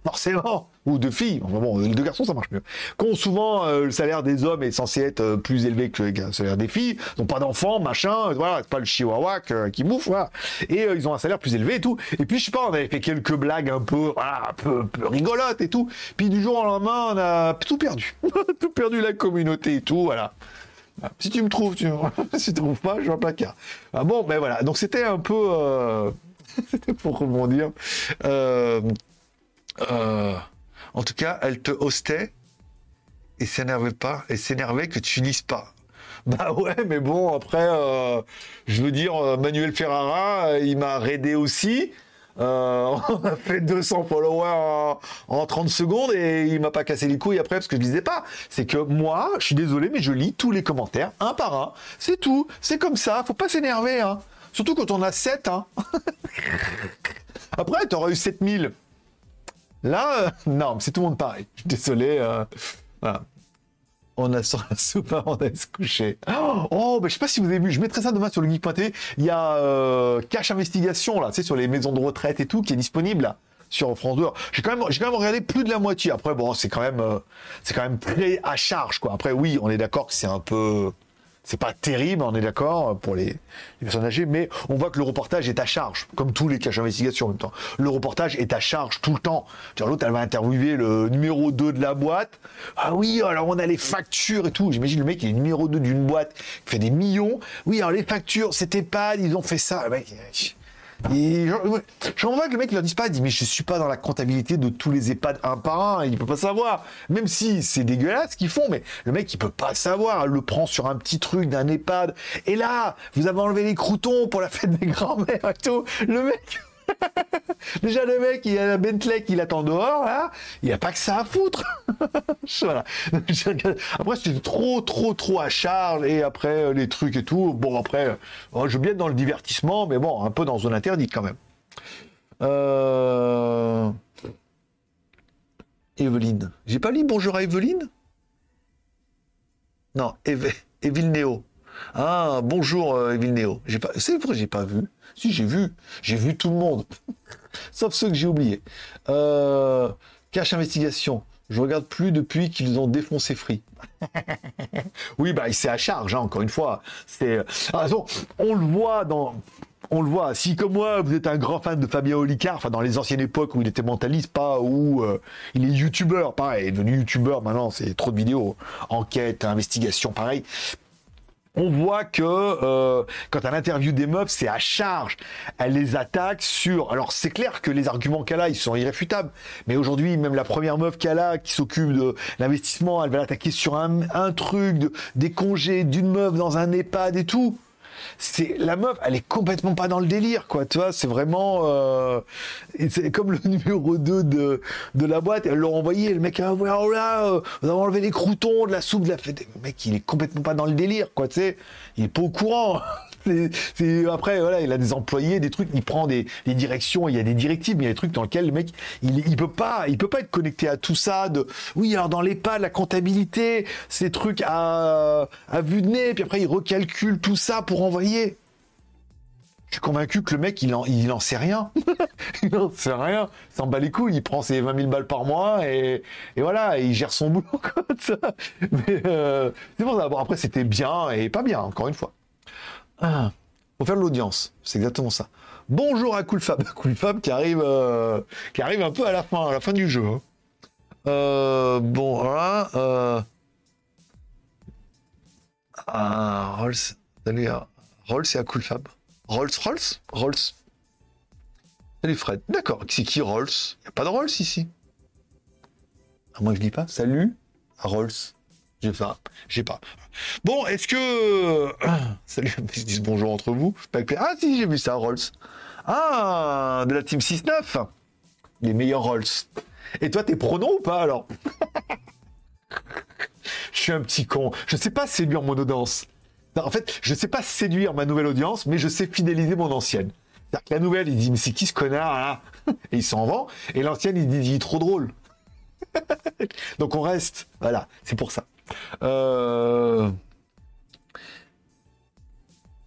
[SPEAKER 1] forcément, ou deux filles, enfin bon, les deux garçons ça marche mieux, qui ont souvent euh, le salaire des hommes est censé être euh, plus élevé que le salaire des filles, ils n'ont pas d'enfants, machin, voilà, c'est pas le chihuahua qui bouffe, voilà. et euh, ils ont un salaire plus élevé et tout. Et puis je sais pas, on avait fait quelques blagues un peu, rigolotes et tout. Puis du jour au lendemain, on a tout perdu, tout perdu la communauté et tout, voilà. Ah, Si tu me trouves, tu si tu trouves pas, je vais un placard. Ah bon, ben voilà. Donc c'était un peu, euh, c'était pour rebondir. Euh, en tout cas, elle te hostait et s'énervait pas, et s'énervait que tu lises pas. Bah ouais, mais bon, après, euh, je veux dire, euh, Manuel Ferrara, il m'a raidé aussi. On a fait 200 followers en, en 30 secondes et il m'a pas cassé les couilles après parce que je lisais pas. C'est que moi, je suis désolé, mais je lis tous les commentaires un par un. C'est tout. C'est comme ça. Faut pas s'énerver, hein. Surtout quand on a 7, hein. Après, t'aurais eu 7000. Là, euh, non, c'est tout le monde pareil. Désolé. euh, voilà. On a sur la soupe avant d'aller se coucher. Oh, bah, je sais pas si vous avez vu, je mettrai ça demain sur le geek.tv. Il y a euh, Cache Investigation, là, tu sais, sur les maisons de retraite et tout, qui est disponible, là, sur France 2. J'ai quand même, j'ai quand même regardé plus de la moitié. Après, bon, c'est quand même, euh, c'est quand même à charge, quoi. Après, oui, on est d'accord que c'est un peu, c'est pas terrible, on est d'accord, pour les, personnes âgées, mais on voit que le reportage est à charge, comme tous les caches d'investigation en même temps. Le reportage est à charge tout le temps. L'autre, elle va interviewer le numéro 2 de la boîte. Ah oui, alors on a les factures et tout. J'imagine le mec, il est numéro 2 d'une boîte qui fait des millions. Oui, alors les factures, c'était pas, ils ont fait ça. Et genre, je comprends que le mec leur dise pas, il dit mais je suis pas dans la comptabilité de tous les EHPAD un par un, il peut pas savoir. Même si c'est dégueulasse ce qu'ils font, mais le mec il peut pas savoir, le prend sur un petit truc d'un EHPAD. Et là, vous avez enlevé les croutons pour la fête des grands-mères et tout. Le mec. Déjà le mec, il a la Bentley qu'il attend dehors, là, il a pas que ça à foutre. voilà. Après, c'était trop, trop, trop à charge, et après, euh, les trucs et tout. Bon, après, euh, je veux bien être dans le divertissement, mais bon, un peu dans zone interdite quand même. Euh... Evelyne. J'ai pas lu Bonjour à Evelyne? Non, Eve... Evil Néo. Ah, bonjour euh, Evil. J'ai pas... C'est vrai, j'ai pas vu. Si, j'ai vu. J'ai vu tout le monde. Sauf ceux que j'ai oubliés. Euh... Cache investigation. Je regarde plus depuis qu'ils ont défoncé Free. oui, bah, c'est à charge, hein, encore une fois. C'est, ah, attention, on le voit dans, on le voit. Si comme moi, vous êtes un grand fan de Fabien Olicard, enfin dans les anciennes époques où il était mentaliste, pas où euh, il est youtubeur, pareil, il est devenu youtubeur maintenant, c'est trop de vidéos, enquête, investigation, pareil. On voit que euh, quand elle interview des meufs, c'est à charge. Elle les attaque sur. Alors c'est clair que les arguments qu'elle a, ils sont irréfutables. Mais aujourd'hui, même la première meuf qu'elle a, qui s'occupe de l'investissement, elle va l'attaquer sur un, un truc, de, des congés d'une meuf dans un EHPAD et tout. C'est la meuf, elle est complètement pas dans le délire, quoi. Tu vois, c'est vraiment, euh, c'est comme le numéro 2 de, la boîte. Elle l'a envoyé, le mec, ah, voilà, oh là, euh, vous avez enlevé les croutons de la soupe de la fête. Le mec, il est complètement pas dans le délire, quoi. Tu sais, il est pas au courant. après, voilà, il a des employés, des trucs, il prend des, directions, il y a des directives, mais il y a des trucs dans lesquels le mec, il, peut pas, il peut pas être connecté à tout ça. De, oui, alors dans l'EHPAD, la comptabilité, ces trucs à, à vue de nez, puis après il recalcule tout ça pour envoyer. Je suis convaincu que le mec, il en, il en sait rien. il en sait rien. Il s'en bat les couilles. Il prend ses 20 000 balles par mois et, et voilà, il gère son boulot. Mais euh, c'est pour ça. Après, c'était bien et pas bien, encore une fois. Ah, faut faire de l'audience. C'est exactement ça. Bonjour à Coolfab. Coolfab qui arrive, euh, qui arrive un peu à la fin, à la fin du jeu. Hein. Euh, bon, voilà. Euh... Ah, Rolls. Salut, Rolls et à Coolfab. Rolls Rolls Rolls. Salut Fred. D'accord. C'est qui Rolls? Il n'y a pas de Rolls ici? À moins que je dis pas. Salut à Rolls. J'ai pas. J'ai pas. Bon, est-ce que. Salut, ils bonjour entre vous. Ah si, j'ai vu ça, Rolls. Ah, de la team 6-9. Les meilleurs Rolls. Et toi, t'es pronom ou pas alors Je suis un petit con. Je sais pas séduire mon audience en fait, je sais pas séduire ma nouvelle audience, mais je sais fidéliser mon ancienne. La nouvelle, il dit, mais c'est qui ce connard là Et il s'en vend. Et l'ancienne, il dit, trop drôle. Donc on reste. Voilà, c'est pour ça. Euh,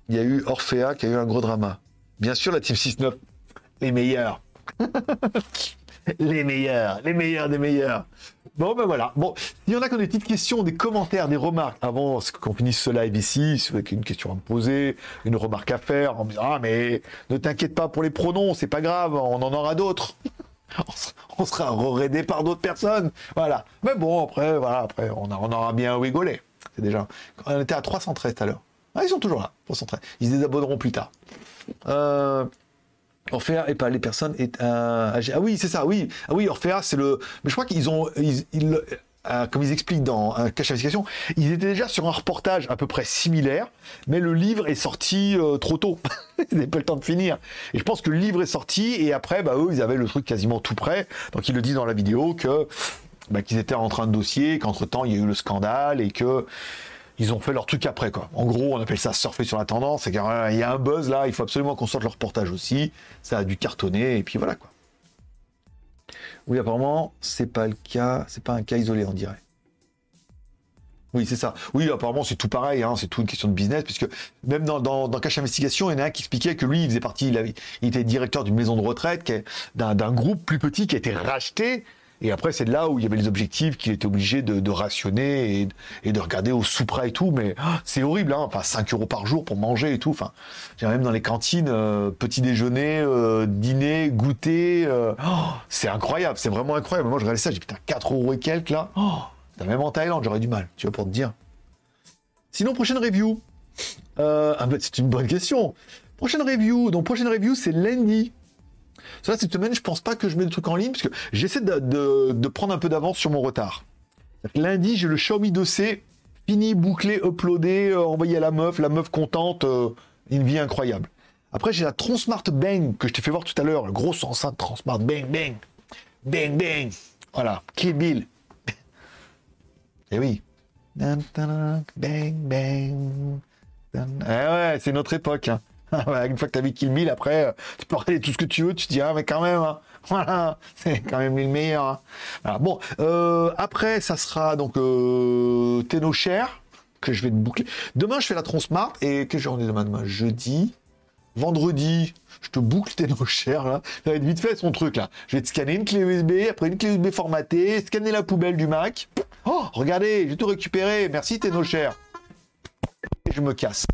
[SPEAKER 1] il y a eu Orphea qui a eu un gros drama. Bien sûr, la Team 6-9, les meilleurs. les meilleurs, les meilleurs des meilleurs. Bon, ben voilà. Bon, il y en a qui ont des petites questions, des commentaires, des remarques avant qu'on finisse ce live ici, si vous avez une question à me poser, une remarque à faire, en me disant Ah, mais ne t'inquiète pas pour les pronoms, c'est pas grave, on en aura d'autres. on sera rerédé par d'autres personnes. Voilà. Mais bon, après, voilà, après, on, aura bien rigolé. C'est déjà. On était à 313 tout à l'heure. Ah, ils sont toujours là, 313. Ils se désabonneront plus tard. Euh. Orphea et pas les personnes et ah oui c'est ça oui ah oui Orphea c'est le mais je crois qu'ils ont euh, comme ils expliquent dans un cache investigation, ils étaient déjà sur un reportage à peu près similaire, mais le livre est sorti euh, trop tôt. ils n'avaient pas le temps de finir. Et je pense que le livre est sorti et après, bah, eux, ils avaient le truc quasiment tout prêt. Donc ils le disent dans la vidéo que bah, qu'ils étaient en train de dossier, qu'entre temps il y a eu le scandale et que ils ont fait leur truc après. En gros, on appelle ça surfer sur la tendance. Qu'il y a un buzz là, il faut absolument qu'on sorte le reportage aussi. Ça a dû cartonner et puis voilà quoi. Oui, apparemment, c'est pas le cas, c'est pas un cas isolé, on dirait. Oui, c'est ça. Oui, apparemment, c'est tout pareil, hein, c'est tout une question de business, puisque même dans, dans, Cache Investigation, il y en a un qui expliquait que lui, il faisait partie, il, il était directeur d'une maison de retraite, d'un groupe plus petit qui a été racheté et après, c'est là où il y avait les objectifs qu'il était obligé de, rationner et, de regarder au sous et tout. Mais ah, c'est horrible, hein. Enfin, 5 euros par jour pour manger et tout. Enfin, même dans les cantines, euh, petit déjeuner, euh, dîner, goûter. Euh, oh, c'est incroyable, c'est vraiment incroyable. Moi, je regardais ça, j'ai putain, 4 euros et quelques là. Oh, même en Thaïlande, j'aurais du mal, tu vois, pour te dire. Sinon, prochaine review. Ah, bah, c'est une bonne question. Prochaine review. Donc, prochaine review, c'est lundi. Ça, cette semaine, je pense pas que je mets le truc en ligne parce que j'essaie de, prendre un peu d'avance sur mon retard. Lundi, j'ai le Xiaomi 2C fini, bouclé, uploadé, euh, envoyé à la meuf, la meuf contente, euh, une vie incroyable. Après, j'ai la Transmart Bang que je t'ai fait voir tout à l'heure, la grosse enceinte Transmart Bang Bang. Bang Bang. Voilà, Kill Bill. Eh oui. Bang Bang. Eh ouais, c'est notre époque. Hein. Une fois que tu as vu Kill Bill, après, euh, tu peux regarder tout ce que tu veux, tu te dis, ah, mais quand même, hein. voilà, c'est quand même le meilleur. Hein. Bon, euh, après, ça sera donc euh, que je vais te boucler. Demain, je fais la Transmart, et que journée demain Demain, jeudi. Vendredi, je te boucle Cher, là. Ça va être vite fait son truc, là. Je vais te scanner une clé USB, après une clé USB formatée, scanner la poubelle du Mac. Oh, regardez, j'ai tout récupéré. Merci Cher. Et je me casse.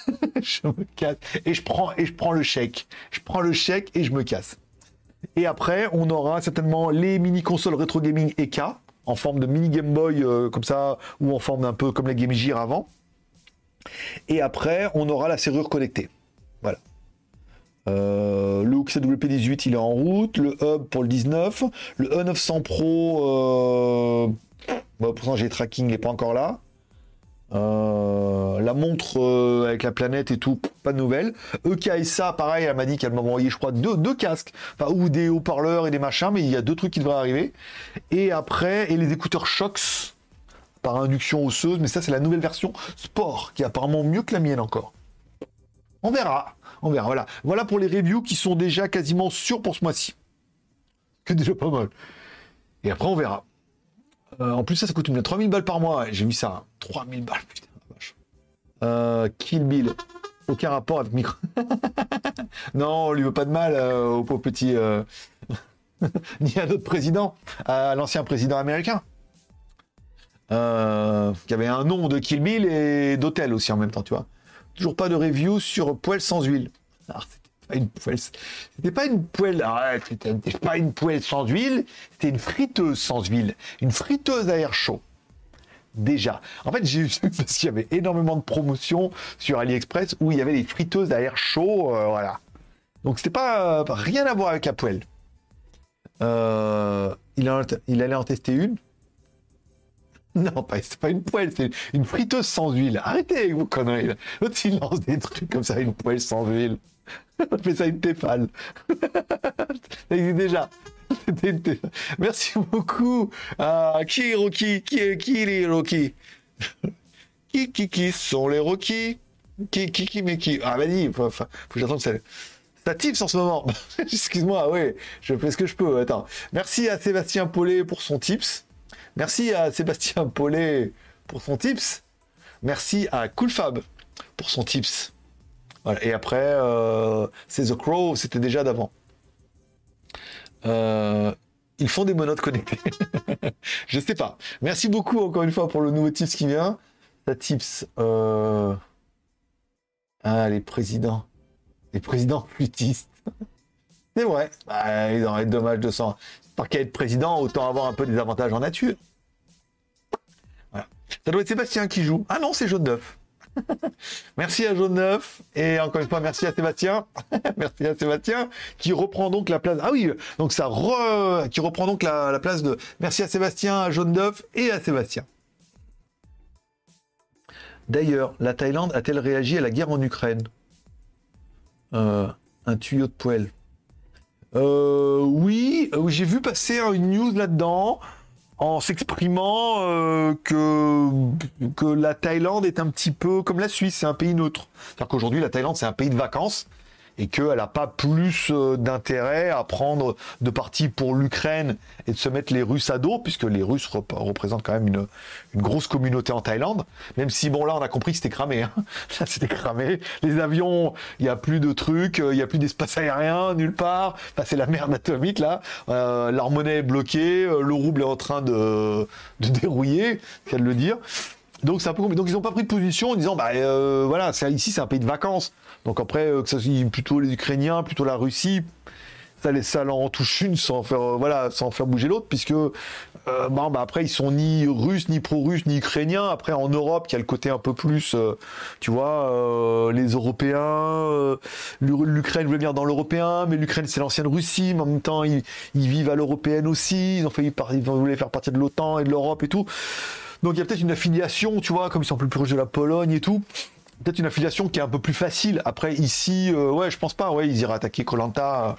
[SPEAKER 1] je me casse. Et je prends, le chèque. Je prends le chèque et je me casse. Et après, on aura certainement les mini consoles rétro gaming EK en forme de mini Game Boy euh, comme ça, ou en forme un peu comme la Game Gear avant. Et après, on aura la serrure connectée. Voilà. Euh, le XWP18, il est en route. Le hub pour le 19. Le E900 Pro, euh... Bon, pourtant j'ai tracking, il n'est pas encore là. Euh, la montre euh, avec la planète et tout, pas de nouvelles. EKSA, pareil, elle m'a dit qu'elle m'a envoyé, je crois, deux, casques, enfin, ou des haut-parleurs et des machins, mais il y a deux trucs qui devraient arriver. Et après, et les écouteurs Shox par induction osseuse, mais ça, c'est la nouvelle version Sport, qui est apparemment mieux que la mienne encore. On verra. On verra. Voilà. Voilà pour les reviews qui sont déjà quasiment sûrs pour ce mois-ci. Que déjà pas mal. Et après, on verra. Euh, en plus, ça, ça coûte 3000 balles par mois. J'ai vu ça. 3000 balles, putain. Euh, Kill Bill. Aucun rapport avec Micro. non, on lui veut pas de mal euh, au pauvre petit. Ni à d'autres présidents. À l'ancien président américain. qui avait un nom de Kill Bill et d'hôtel aussi en même temps, tu vois. Toujours pas de review sur poêle sans huile. Ah, une poêle. C'était pas une poêle. C'était pas une poêle sans huile. C'était une friteuse sans huile. Une friteuse à air chaud. Déjà. En fait, j'ai eu parce qu'il y avait énormément de promotions sur AliExpress où il y avait des friteuses à air chaud. Euh, voilà. Donc c'était pas rien à voir avec la poêle. Euh, il, il allait en tester une. Non, pas, c'est pas une poêle, c'est une friteuse sans huile. Arrêtez avec vos conneries. L'autre, il des trucs comme ça, une poêle sans huile. On fait ça une téfale. ça existe déjà. Merci beaucoup. Ah, qui Rocky? Qui qui les Rocky? Qui qui qui sont les Rocky? Qui qui qui mais qui? Ah vas-y, faut, faut, que j'attende ça. Ça tips en ce moment. Excuse-moi, oui, je fais ce que je peux. Attends. Merci à Sébastien Paulet pour son tips. Merci à Sébastien Paulet pour son tips. Merci à Coolfab pour son tips. Et après, euh, c'est The Crow, c'était déjà d'avant. Euh, ils font des monotes connectés. je sais pas. Merci beaucoup encore une fois pour le nouveau tips qui vient. Ça tips. Euh, ah, les présidents. Les présidents flûtistes. C'est vrai. Bah, il aurait dommage de s'en. Par qu'à être président, autant avoir un peu des avantages en nature. Ça doit être Sébastien qui joue. Ah non, c'est Jaune Neuf. merci à Jaune Neuf. Et encore une fois, merci à Sébastien. merci à Sébastien qui reprend donc la place. Ah oui, donc ça qui reprend donc la, place de. Merci à Sébastien, à Jaune Neuf et à Sébastien. D'ailleurs, la Thaïlande a-t-elle réagi à la guerre en Ukraine? Euh, Un tuyau de poêle. Euh, oui, euh, j'ai vu passer une news là-dedans en s'exprimant euh, que, que la Thaïlande est un petit peu comme la Suisse, c'est un pays neutre. C'est-à-dire qu'aujourd'hui, la Thaïlande, c'est un pays de vacances et qu'elle n'a pas plus euh, d'intérêt à prendre de parti pour l'Ukraine et de se mettre les Russes à dos, puisque les Russes représentent quand même une, une, grosse communauté en Thaïlande, même si, bon, là, on a compris que c'était cramé. Hein. c'était cramé. Les avions, il n'y a plus de trucs, il n'y a plus d'espace aérien nulle part. Enfin, c'est la merde atomique, là. Euh, monnaie est bloquée, euh, le rouble est en train de, de dérouiller, c'est le dire. Donc un peu. Donc ils n'ont pas pris de position en disant bah euh, voilà, ici c'est un pays de vacances. Donc après euh, que ça soit plutôt les Ukrainiens, plutôt la Russie, ça, ça leur en touche une sans faire euh, voilà, sans faire bouger l'autre puisque bon, bah après ils sont ni russes, ni pro-russes, ni ukrainiens. Après en Europe, il y a le côté un peu plus, tu vois, les Européens, l'Ukraine veut venir dans l'européen, mais l'Ukraine c'est l'ancienne Russie, mais en même temps ils, vivent à l'européenne aussi. Ils ont failli ils voulaient faire partie de l'OTAN et de l'Europe et tout. Donc il y a peut-être une affiliation, tu vois, comme ils sont plus proches de la Pologne et tout. Peut-être une affiliation qui est un peu plus facile. Après, ici, euh, ouais, je pense pas. Ouais, ils iraient attaquer Colanta.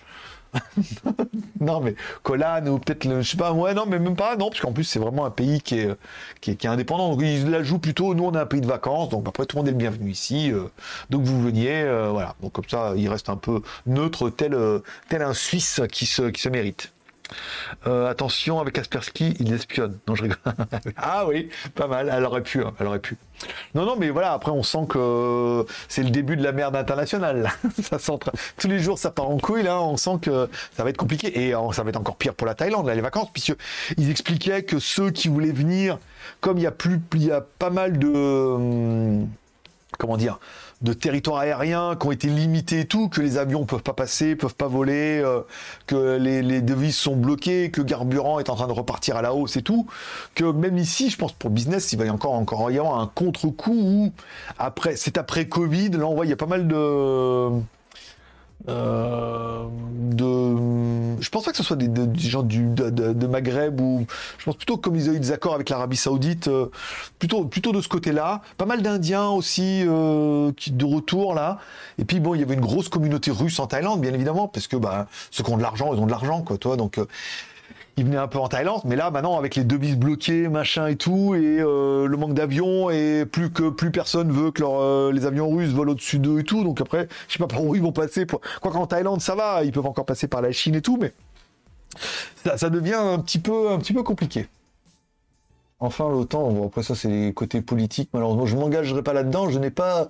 [SPEAKER 1] non, mais Colan ou peut-être, je sais pas, ouais, non, mais même pas, non, parce qu'en plus, c'est vraiment un pays qui est, qui indépendant. Donc, ils la jouent plutôt, nous, on est un pays de vacances, donc après, tout le monde est le bienvenu ici. Euh, donc, vous veniez, euh, voilà. Donc, comme ça, il reste un peu neutre, tel, tel un Suisse qui se, qui se mérite. Euh, attention, avec Kaspersky, il espionne. Non, je rigole. ah oui, pas mal. Elle aurait pu. Hein, elle aurait pu. Non, non, mais voilà. Après, on sent que c'est le début de la merde internationale. ça Tous les jours, ça part en couille. Là, on sent que ça va être compliqué et euh, ça va être encore pire pour la Thaïlande, les vacances, puisque ils expliquaient que ceux qui voulaient venir, comme il y a plus, il y a pas mal de, hum, comment dire de territoires aériens qui ont été limités et tout, que les avions peuvent pas passer, peuvent pas voler, euh, que les, devises sont bloquées, que le carburant est en train de repartir à la hausse et tout, que même ici, je pense pour business, il va y encore encore y avoir un contre-coup où après, c'est après Covid, là on voit il y a pas mal de euh, de, je pense pas que ce soit des, gens du, de, Maghreb ou je pense plutôt comme ils ont eu des accords avec l'Arabie Saoudite, euh, plutôt plutôt de ce côté-là. Pas mal d'Indiens aussi euh, qui de retour là. Et puis bon, il y avait une grosse communauté russe en Thaïlande, bien évidemment, parce que bah ceux qui ont de l'argent, ils ont de l'argent quoi, toi. Donc il venait un peu en Thaïlande, mais là maintenant avec les devises bloquées, machin et tout, et euh, le manque d'avions, et plus que plus personne veut que euh, les avions russes volent au-dessus d'eux et tout, donc après, je sais pas par où ils vont passer. Pour... Quoi qu'en Thaïlande ça va, ils peuvent encore passer par la Chine et tout, mais ça, devient un petit peu, compliqué. Enfin, l'OTAN, bon, après ça c'est les côtés politiques, malheureusement, je m'engagerai pas là-dedans, je n'ai pas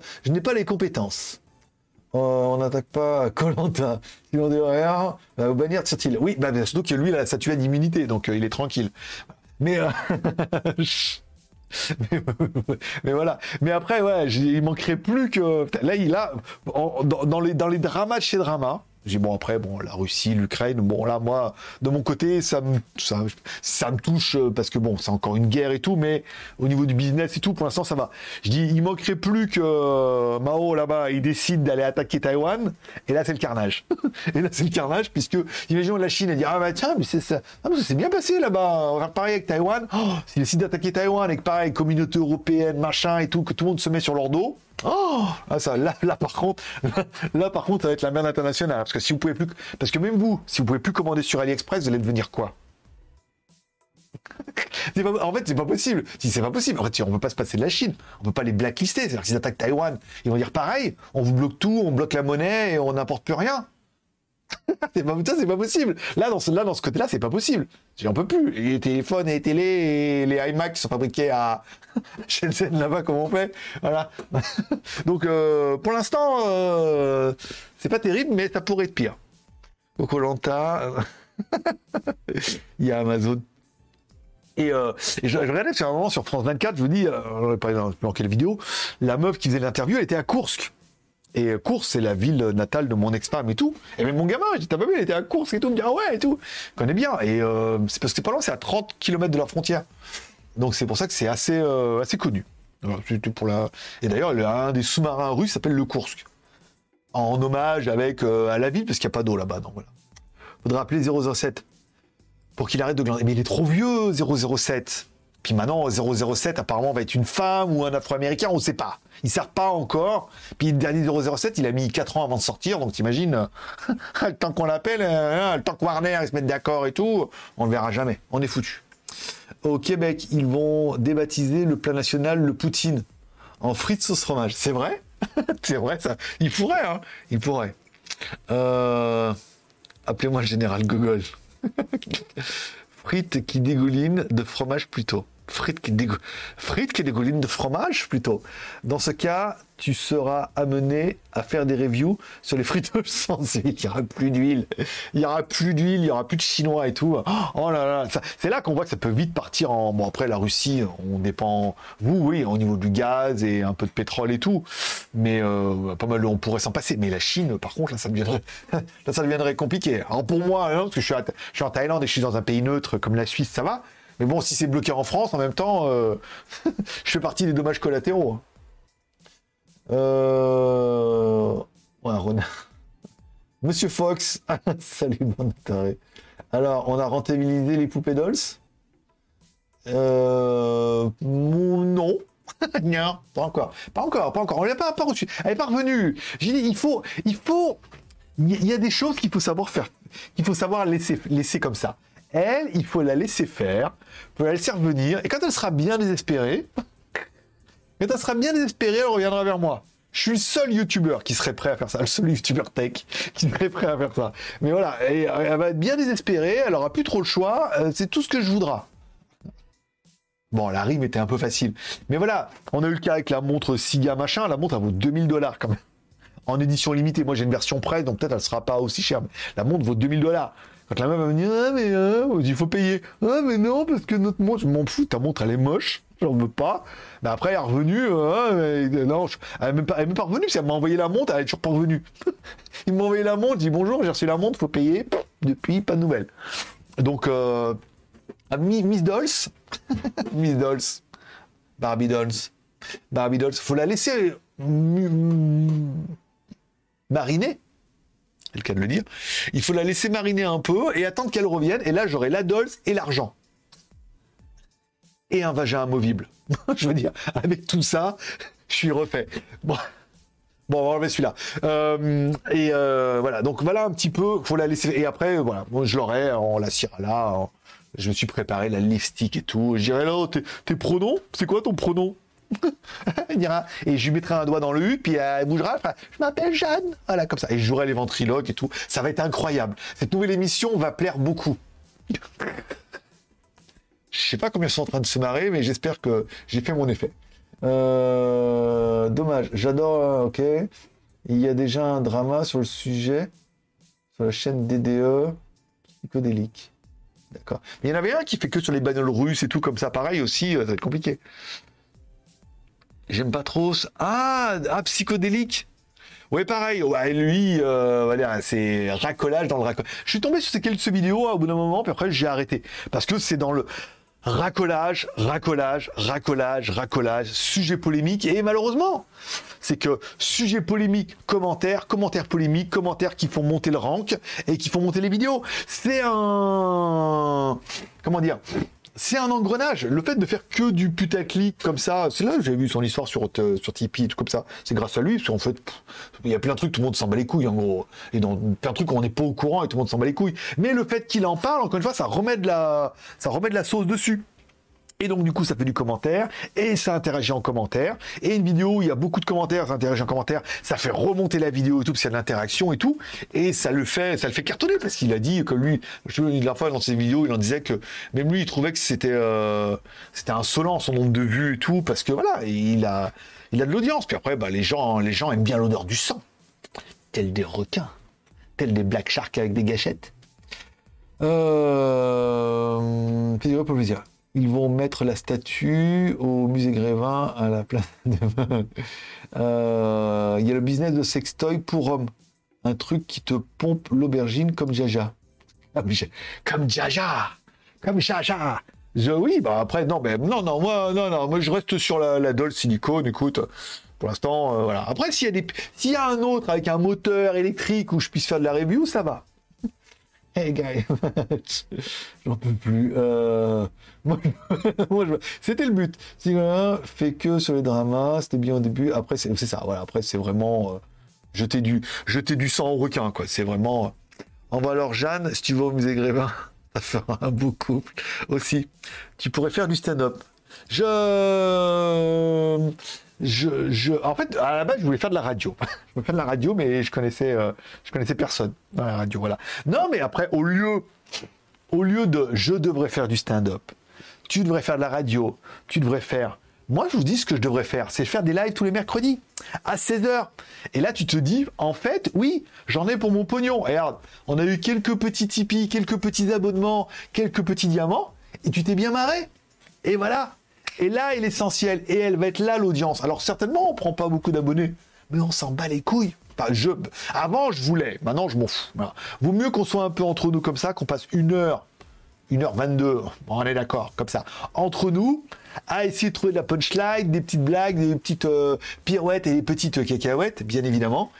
[SPEAKER 1] les compétences. Euh, on n'attaque pas Colanta. Si on dit rien, bah, bannir tire-t-il? Oui, bah, surtout que lui, il a la statuette d'immunité, donc euh, il est tranquille. Mais, euh, mais, voilà. Mais après, ouais, il manquerait plus que. Là, il a. dans, les, dans les dramas de chez Drama, j'ai bon après bon la Russie, l'Ukraine, bon là moi de mon côté ça me ça, ça me touche euh, parce que bon c'est encore une guerre et tout, mais au niveau du business et tout pour l'instant ça va. Je dis il manquerait plus que euh, Mao là-bas il décide d'aller attaquer Taïwan et là c'est le carnage. et là c'est le carnage puisque imaginons la Chine elle dit ah bah tiens mais c'est ça ah, c'est bien passé là-bas on va pareil avec Taïwan. Oh, s'il décide d'attaquer Taïwan que pareil communauté européenne machin et tout que tout le monde se met sur leur dos. Oh ah, ça, là, là, par contre, là, par contre, ça va être la merde internationale. Parce que si vous pouvez plus, parce que même vous, si vous pouvez plus commander sur AliExpress, vous allez devenir quoi? En fait, c'est pas possible. Si c'est pas possible, en fait, on peut pas se passer de la Chine. On peut pas les blacklister. C'est-à-dire qu'ils attaquent Taïwan, ils vont dire pareil. On vous bloque tout, on bloque la monnaie et on n'importe plus rien. c'est pas, c'est pas possible. Là, dans ce, là, dans ce côté-là, c'est pas possible. J'en peux plus. Les téléphones et les télés et les iMac sont fabriqués à Shenzhen là-bas, comme on fait. Voilà. Donc, euh, pour l'instant, euh, c'est pas terrible, mais ça pourrait être pire. Coco Lanta, il y a Amazon. Et, euh, je, regardais sur un moment sur France 24, je vous dis, euh, dans quelle vidéo, la meuf qui faisait l'interview, était à Kursk. Et Cours, c'est la ville natale de mon ex-femme et tout. Et même mon gamin, t'as pas vu, il était à Cours et tout. Il me dit, ah ouais, et tout. Je connais bien. Et euh, c'est parce que c'est pas loin, c'est à 30 km de la frontière. Donc c'est pour ça que c'est assez, euh, connu. Et d'ailleurs, un des sous-marins russes s'appelle le Kursk. En hommage avec, euh, à la ville, parce qu'il n'y a pas d'eau là-bas. Donc voilà. Faudra appeler 007 pour qu'il arrête de glander. Mais il est trop vieux, 007. Puis maintenant, 007 apparemment va être une femme ou un Afro-Américain, on ne sait pas. Il sert pas encore. Puis le dernier 007, il a mis 4 ans avant de sortir, donc t'imagines, le temps qu'on l'appelle, hein, le temps que Warner ils se mettent d'accord et tout, on le verra jamais. On est foutu. Au Québec, ils vont débaptiser le plat national le poutine en frites sauce fromage. C'est vrai? C'est vrai ça. Il pourrait, hein Il pourrait. Euh, appelez-moi le général Gogol. frites qui dégoulinent de fromage plutôt frites qui, frites qui de fromage plutôt. Dans ce cas, tu seras amené à faire des reviews sur les frites sans huile. Il n'y aura plus d'huile. Il n'y aura plus d'huile, il n'y aura plus de chinois et tout. Oh là là, c'est là qu'on voit que ça peut vite partir en... Bon, après, la Russie, on dépend... Vous, oui, au niveau du gaz et un peu de pétrole et tout. Mais euh, pas mal, on pourrait s'en passer. Mais la Chine, par contre, là, ça deviendrait, compliqué. Alors pour moi, hein, parce que je suis, en Thaïlande et je suis dans un pays neutre comme la Suisse, ça va. Mais bon, si c'est bloqué en France, en même temps, euh, je fais partie des dommages collatéraux. Euh... Ouais, Monsieur Fox, salut bon taré. Alors, on a rentabilisé les poupées dolls euh... Non. non, pas encore. Pas encore, pas encore. On l'a pas, pas reçu. Elle est pas revenue. J'ai dit, il faut, il faut, il y a des choses qu'il faut savoir faire, qu'il faut savoir laisser, laisser comme ça. Elle, il faut la laisser faire, faut la laisser revenir, et quand elle sera bien désespérée, quand elle sera bien désespérée, elle reviendra vers moi. Je suis le seul youtubeur qui serait prêt à faire ça, le seul youtubeur tech qui serait prêt à faire ça. Mais voilà, elle, va être bien désespérée, elle aura plus trop le choix, euh, c'est tout ce que je voudrais. Bon, la rime était un peu facile. Mais voilà, on a eu le cas avec la montre Siga machin, la montre elle vaut 2000 dollars quand même. En édition limitée, moi j'ai une version presse, donc peut-être elle sera pas aussi chère. la montre vaut 2000 dollars. Quand la meuf va venir, ah mais euh, il faut payer. Ah mais non, parce que notre montre, je m'en fous, ta montre elle est moche, j'en veux pas. Mais après elle est revenue, euh, non, elle est même pas, revenue, si elle m'a envoyé la montre, elle est toujours pas revenue. il m'a envoyé la montre, dis bonjour, j'ai reçu la montre, faut payer. Depuis, pas de nouvelles. Donc, euh, Miss Dolls, Miss Dolls, Barbie Dolls, Barbie Dolls, faut la laisser mariner le cas de le dire. Il faut la laisser mariner un peu et attendre qu'elle revienne. Et là, j'aurai la Dolce et l'argent. Et un vagin amovible. je veux dire, avec tout ça, je suis refait. Bon. Bon, on va enlever celui-là. Euh, et euh, voilà, donc voilà un petit peu, faut la laisser. Et après, voilà, je l'aurai, on la cirera là. Je me suis préparé la lipstick et tout. Je dirais là, tes, tes pronoms? C'est quoi ton pronom? Et je lui mettrai un doigt dans le U, puis elle bougera, je m'appelle Jeanne. Voilà, comme ça. Et je jouerai les ventriloques et tout. Ça va être incroyable. Cette nouvelle émission va plaire beaucoup. je sais pas combien sont en train de se marrer, mais j'espère que j'ai fait mon effet. Euh, dommage. J'adore. euh, Ok. Il y a déjà un drama sur le sujet sur la chaîne DDE psychodélique. D'accord. Il y en avait un qui fait que sur les bagnoles russes et tout comme ça, pareil aussi, euh, ça va être compliqué. J'aime pas trop. Ah, ah psychodélique. Ouais, pareil. Lui, c'est racolage dans le racolage. Je suis tombé sur ces quelques vidéos hein, au bout d'un moment, puis après j'ai arrêté parce que c'est dans le racolage, racolage, racolage, racolage, sujet polémique et malheureusement, c'est que sujet polémique, commentaire, commentaire polémique, commentaires qui font monter le rank et qui font monter les vidéos. C'est un comment dire c'est un engrenage. Le fait de faire que du putaclic comme ça, c'est là que j'ai vu son histoire sur, euh, sur Tipeee et tout comme ça. C'est grâce à lui, parce qu'en fait, il y a plein de trucs, tout le monde s'en bat les couilles, en gros. Et dans plein de trucs on n'est pas au courant et tout le monde s'en bat les couilles. Mais le fait qu'il en parle, encore une fois, ça remet de la, ça remet de la sauce dessus. Et donc, du coup, ça fait du commentaire, et ça interagit en commentaire. Et une vidéo où il y a beaucoup de commentaires, ça interagit en commentaire, ça fait remonter la vidéo et tout, parce qu'il y a de l'interaction et tout. Et ça le fait, ça le fait cartonner, parce qu'il a dit que lui, je me la fois dans ses vidéos, il en disait que, même lui, il trouvait que c'était, euh, insolent, son nombre de vues et tout, parce que voilà, il a, de l'audience. Puis après, bah, les gens, les gens aiment bien l'odeur du sang. Tel des requins. Tel des black sharks avec des gâchettes. Euh, pour plaisir. Ils vont mettre la statue au musée Grévin à la place de... Euh, Il y a le business de sextoy pour hommes. Un truc qui te pompe l'aubergine comme Jaja. Comme, Ja- comme Jaja Comme Jaja je, Oui, bah après, non, mais non, non, moi, non, non, moi je reste sur la, la Doll silicone, écoute. Pour l'instant, euh, voilà. Après, s'il y, a des- s'il y a un autre avec un moteur électrique où je puisse faire de la review, ça va. Hey guys, j'en peux plus. Euh, c'était le but. Si fait que sur les dramas, c'était bien au début. Après, c'est ça. Voilà. Après, c'est vraiment euh, jeter du jeter du sang au requin, quoi. C'est vraiment. euh, Envoie alors Jeanne, si tu vas au musée Grévin, ça fera un beau couple aussi. Tu pourrais faire du stand-up. Je, je, je, en fait, à la base, je voulais faire de la radio. je voulais faire de la radio, mais je connaissais, euh, je connaissais personne dans la radio, voilà. Non, mais après, au lieu, au lieu de, je devrais faire du stand-up, tu devrais faire de la radio, tu devrais faire. Moi, je vous dis ce que je devrais faire, c'est faire des lives tous les mercredis à 16h. Et là, tu te dis, en fait, oui, j'en ai pour mon pognon. Et regarde, on a eu quelques petits Tipeee, quelques petits abonnements, quelques petits diamants, et tu t'es bien marré. Et voilà. Et là est l'essentiel. Et elle va être là, l'audience. Alors, certainement, on prend pas beaucoup d'abonnés, mais on s'en bat les couilles. Je... Avant, je voulais. Maintenant, je m'en fous. Voilà. Vaut mieux qu'on soit un peu entre nous comme ça, qu'on passe une heure 1h22, bon, on est d'accord, comme ça, entre nous, à essayer de trouver de la punchline, des petites blagues, des petites euh, pirouettes et des petites euh, cacahuètes, bien évidemment.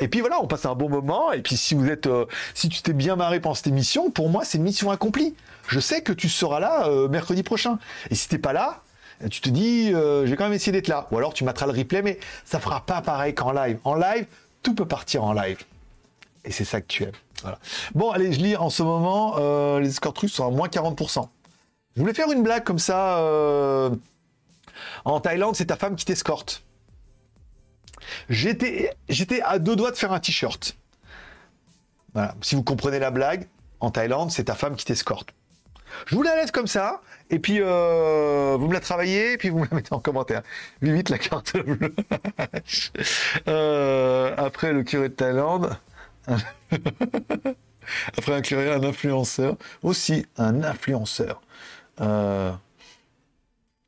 [SPEAKER 1] Et puis voilà, on passe un bon moment. Et puis si vous êtes, euh, si tu t'es bien marré pendant cette émission, pour moi, c'est une mission accomplie. Je sais que tu seras là mercredi prochain. Et si t'es pas là, tu te dis, euh, je vais quand même essayer d'être là. Ou alors tu mettras le replay, mais ça fera pas pareil qu'en live. En live, tout peut partir en live. Et c'est ça que tu aimes. Bon, allez, je lis en ce moment, euh, les escortes russes sont à moins 40%. Je voulais faire une blague comme ça. euh, En Thaïlande, c'est ta femme qui t'escorte. J'étais, j'étais à deux doigts de faire un t-shirt. Voilà. Si vous comprenez la blague, en Thaïlande, c'est ta femme qui t'escorte. Je vous la laisse comme ça, et puis euh, vous me la travaillez, et puis vous me la mettez en commentaire. Vite la carte bleue. Euh, après le curé de Thaïlande. Après un curé, un influenceur. Aussi un influenceur. Euh,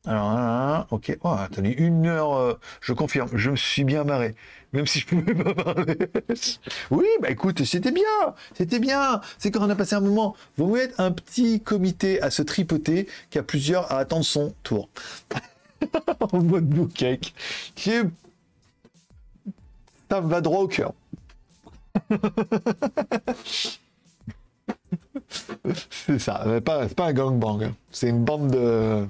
[SPEAKER 1] Alors, ok. Oh, attendez, une heure, je confirme, je me suis bien marré. Même si je pouvais pas parler. oui, bah écoute, c'était bien. C'était bien. C'est quand on a passé un moment. Vous être un petit comité à se tripoter qui a plusieurs à attendre son tour. en mode blue cake. Qui. Ça va droit au cœur. c'est ça, c'est pas, pas un gangbang, hein. c'est une bande de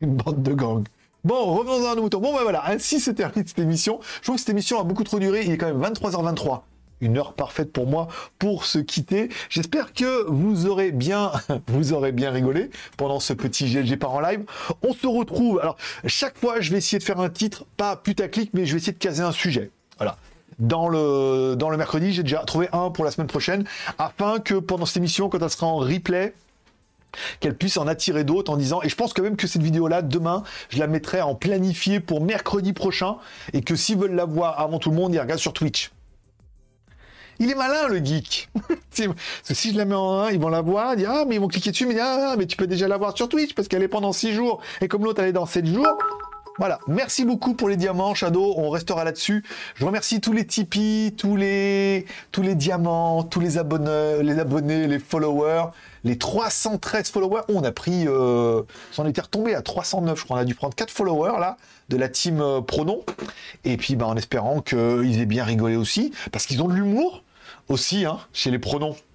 [SPEAKER 1] une bande de gang. Bon, revenons à nos moutons. Bon, ben voilà, ainsi se termine cette émission. Je trouve que cette émission a beaucoup trop duré. Il est quand même 23h23. une heure parfaite pour moi pour se quitter. J'espère que vous aurez bien, vous aurez bien rigolé pendant ce petit GLG par en live. On se retrouve. Alors, chaque fois, je vais essayer de faire un titre, pas putaclic, mais je vais essayer de caser un sujet. Voilà. Dans le, dans le mercredi, j'ai déjà trouvé un pour la semaine prochaine, afin que pendant cette émission, quand elle sera en replay, qu'elle puisse en attirer d'autres en disant et je pense quand même que cette vidéo là demain je la mettrai en planifié pour mercredi prochain et que s'ils veulent la voir avant tout le monde ils regardent sur Twitch il est malin, le geek. Parce si je la mets en 1, ils vont la voir, ils ah, mais ils vont cliquer dessus, mais ils ah, mais tu peux déjà la voir sur Twitch parce qu'elle est pendant 6 jours. Et comme l'autre, elle est dans 7 jours. Voilà, merci beaucoup pour les diamants, Shadow, on restera là-dessus. Je remercie tous les Tipeee, tous les, tous les diamants, tous les abonnés, les abonnés, les followers, les 313 followers. on a pris, euh, on était retombé à 309, je crois, on a dû prendre 4 followers là, de la team euh, Pronom. Et puis, bah, en espérant qu'ils aient bien rigolé aussi, parce qu'ils ont de l'humour aussi, hein, chez les pronoms.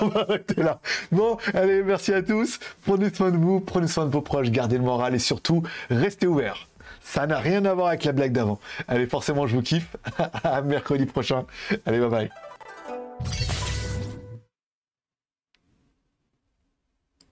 [SPEAKER 1] On va arrêter là. Bon, allez, merci à tous. Prenez soin de vous, prenez soin de vos proches, gardez le moral et surtout, restez ouverts. Ça n'a rien à voir avec la blague d'avant. Allez, forcément, je vous kiffe. à mercredi prochain. Allez, bye bye.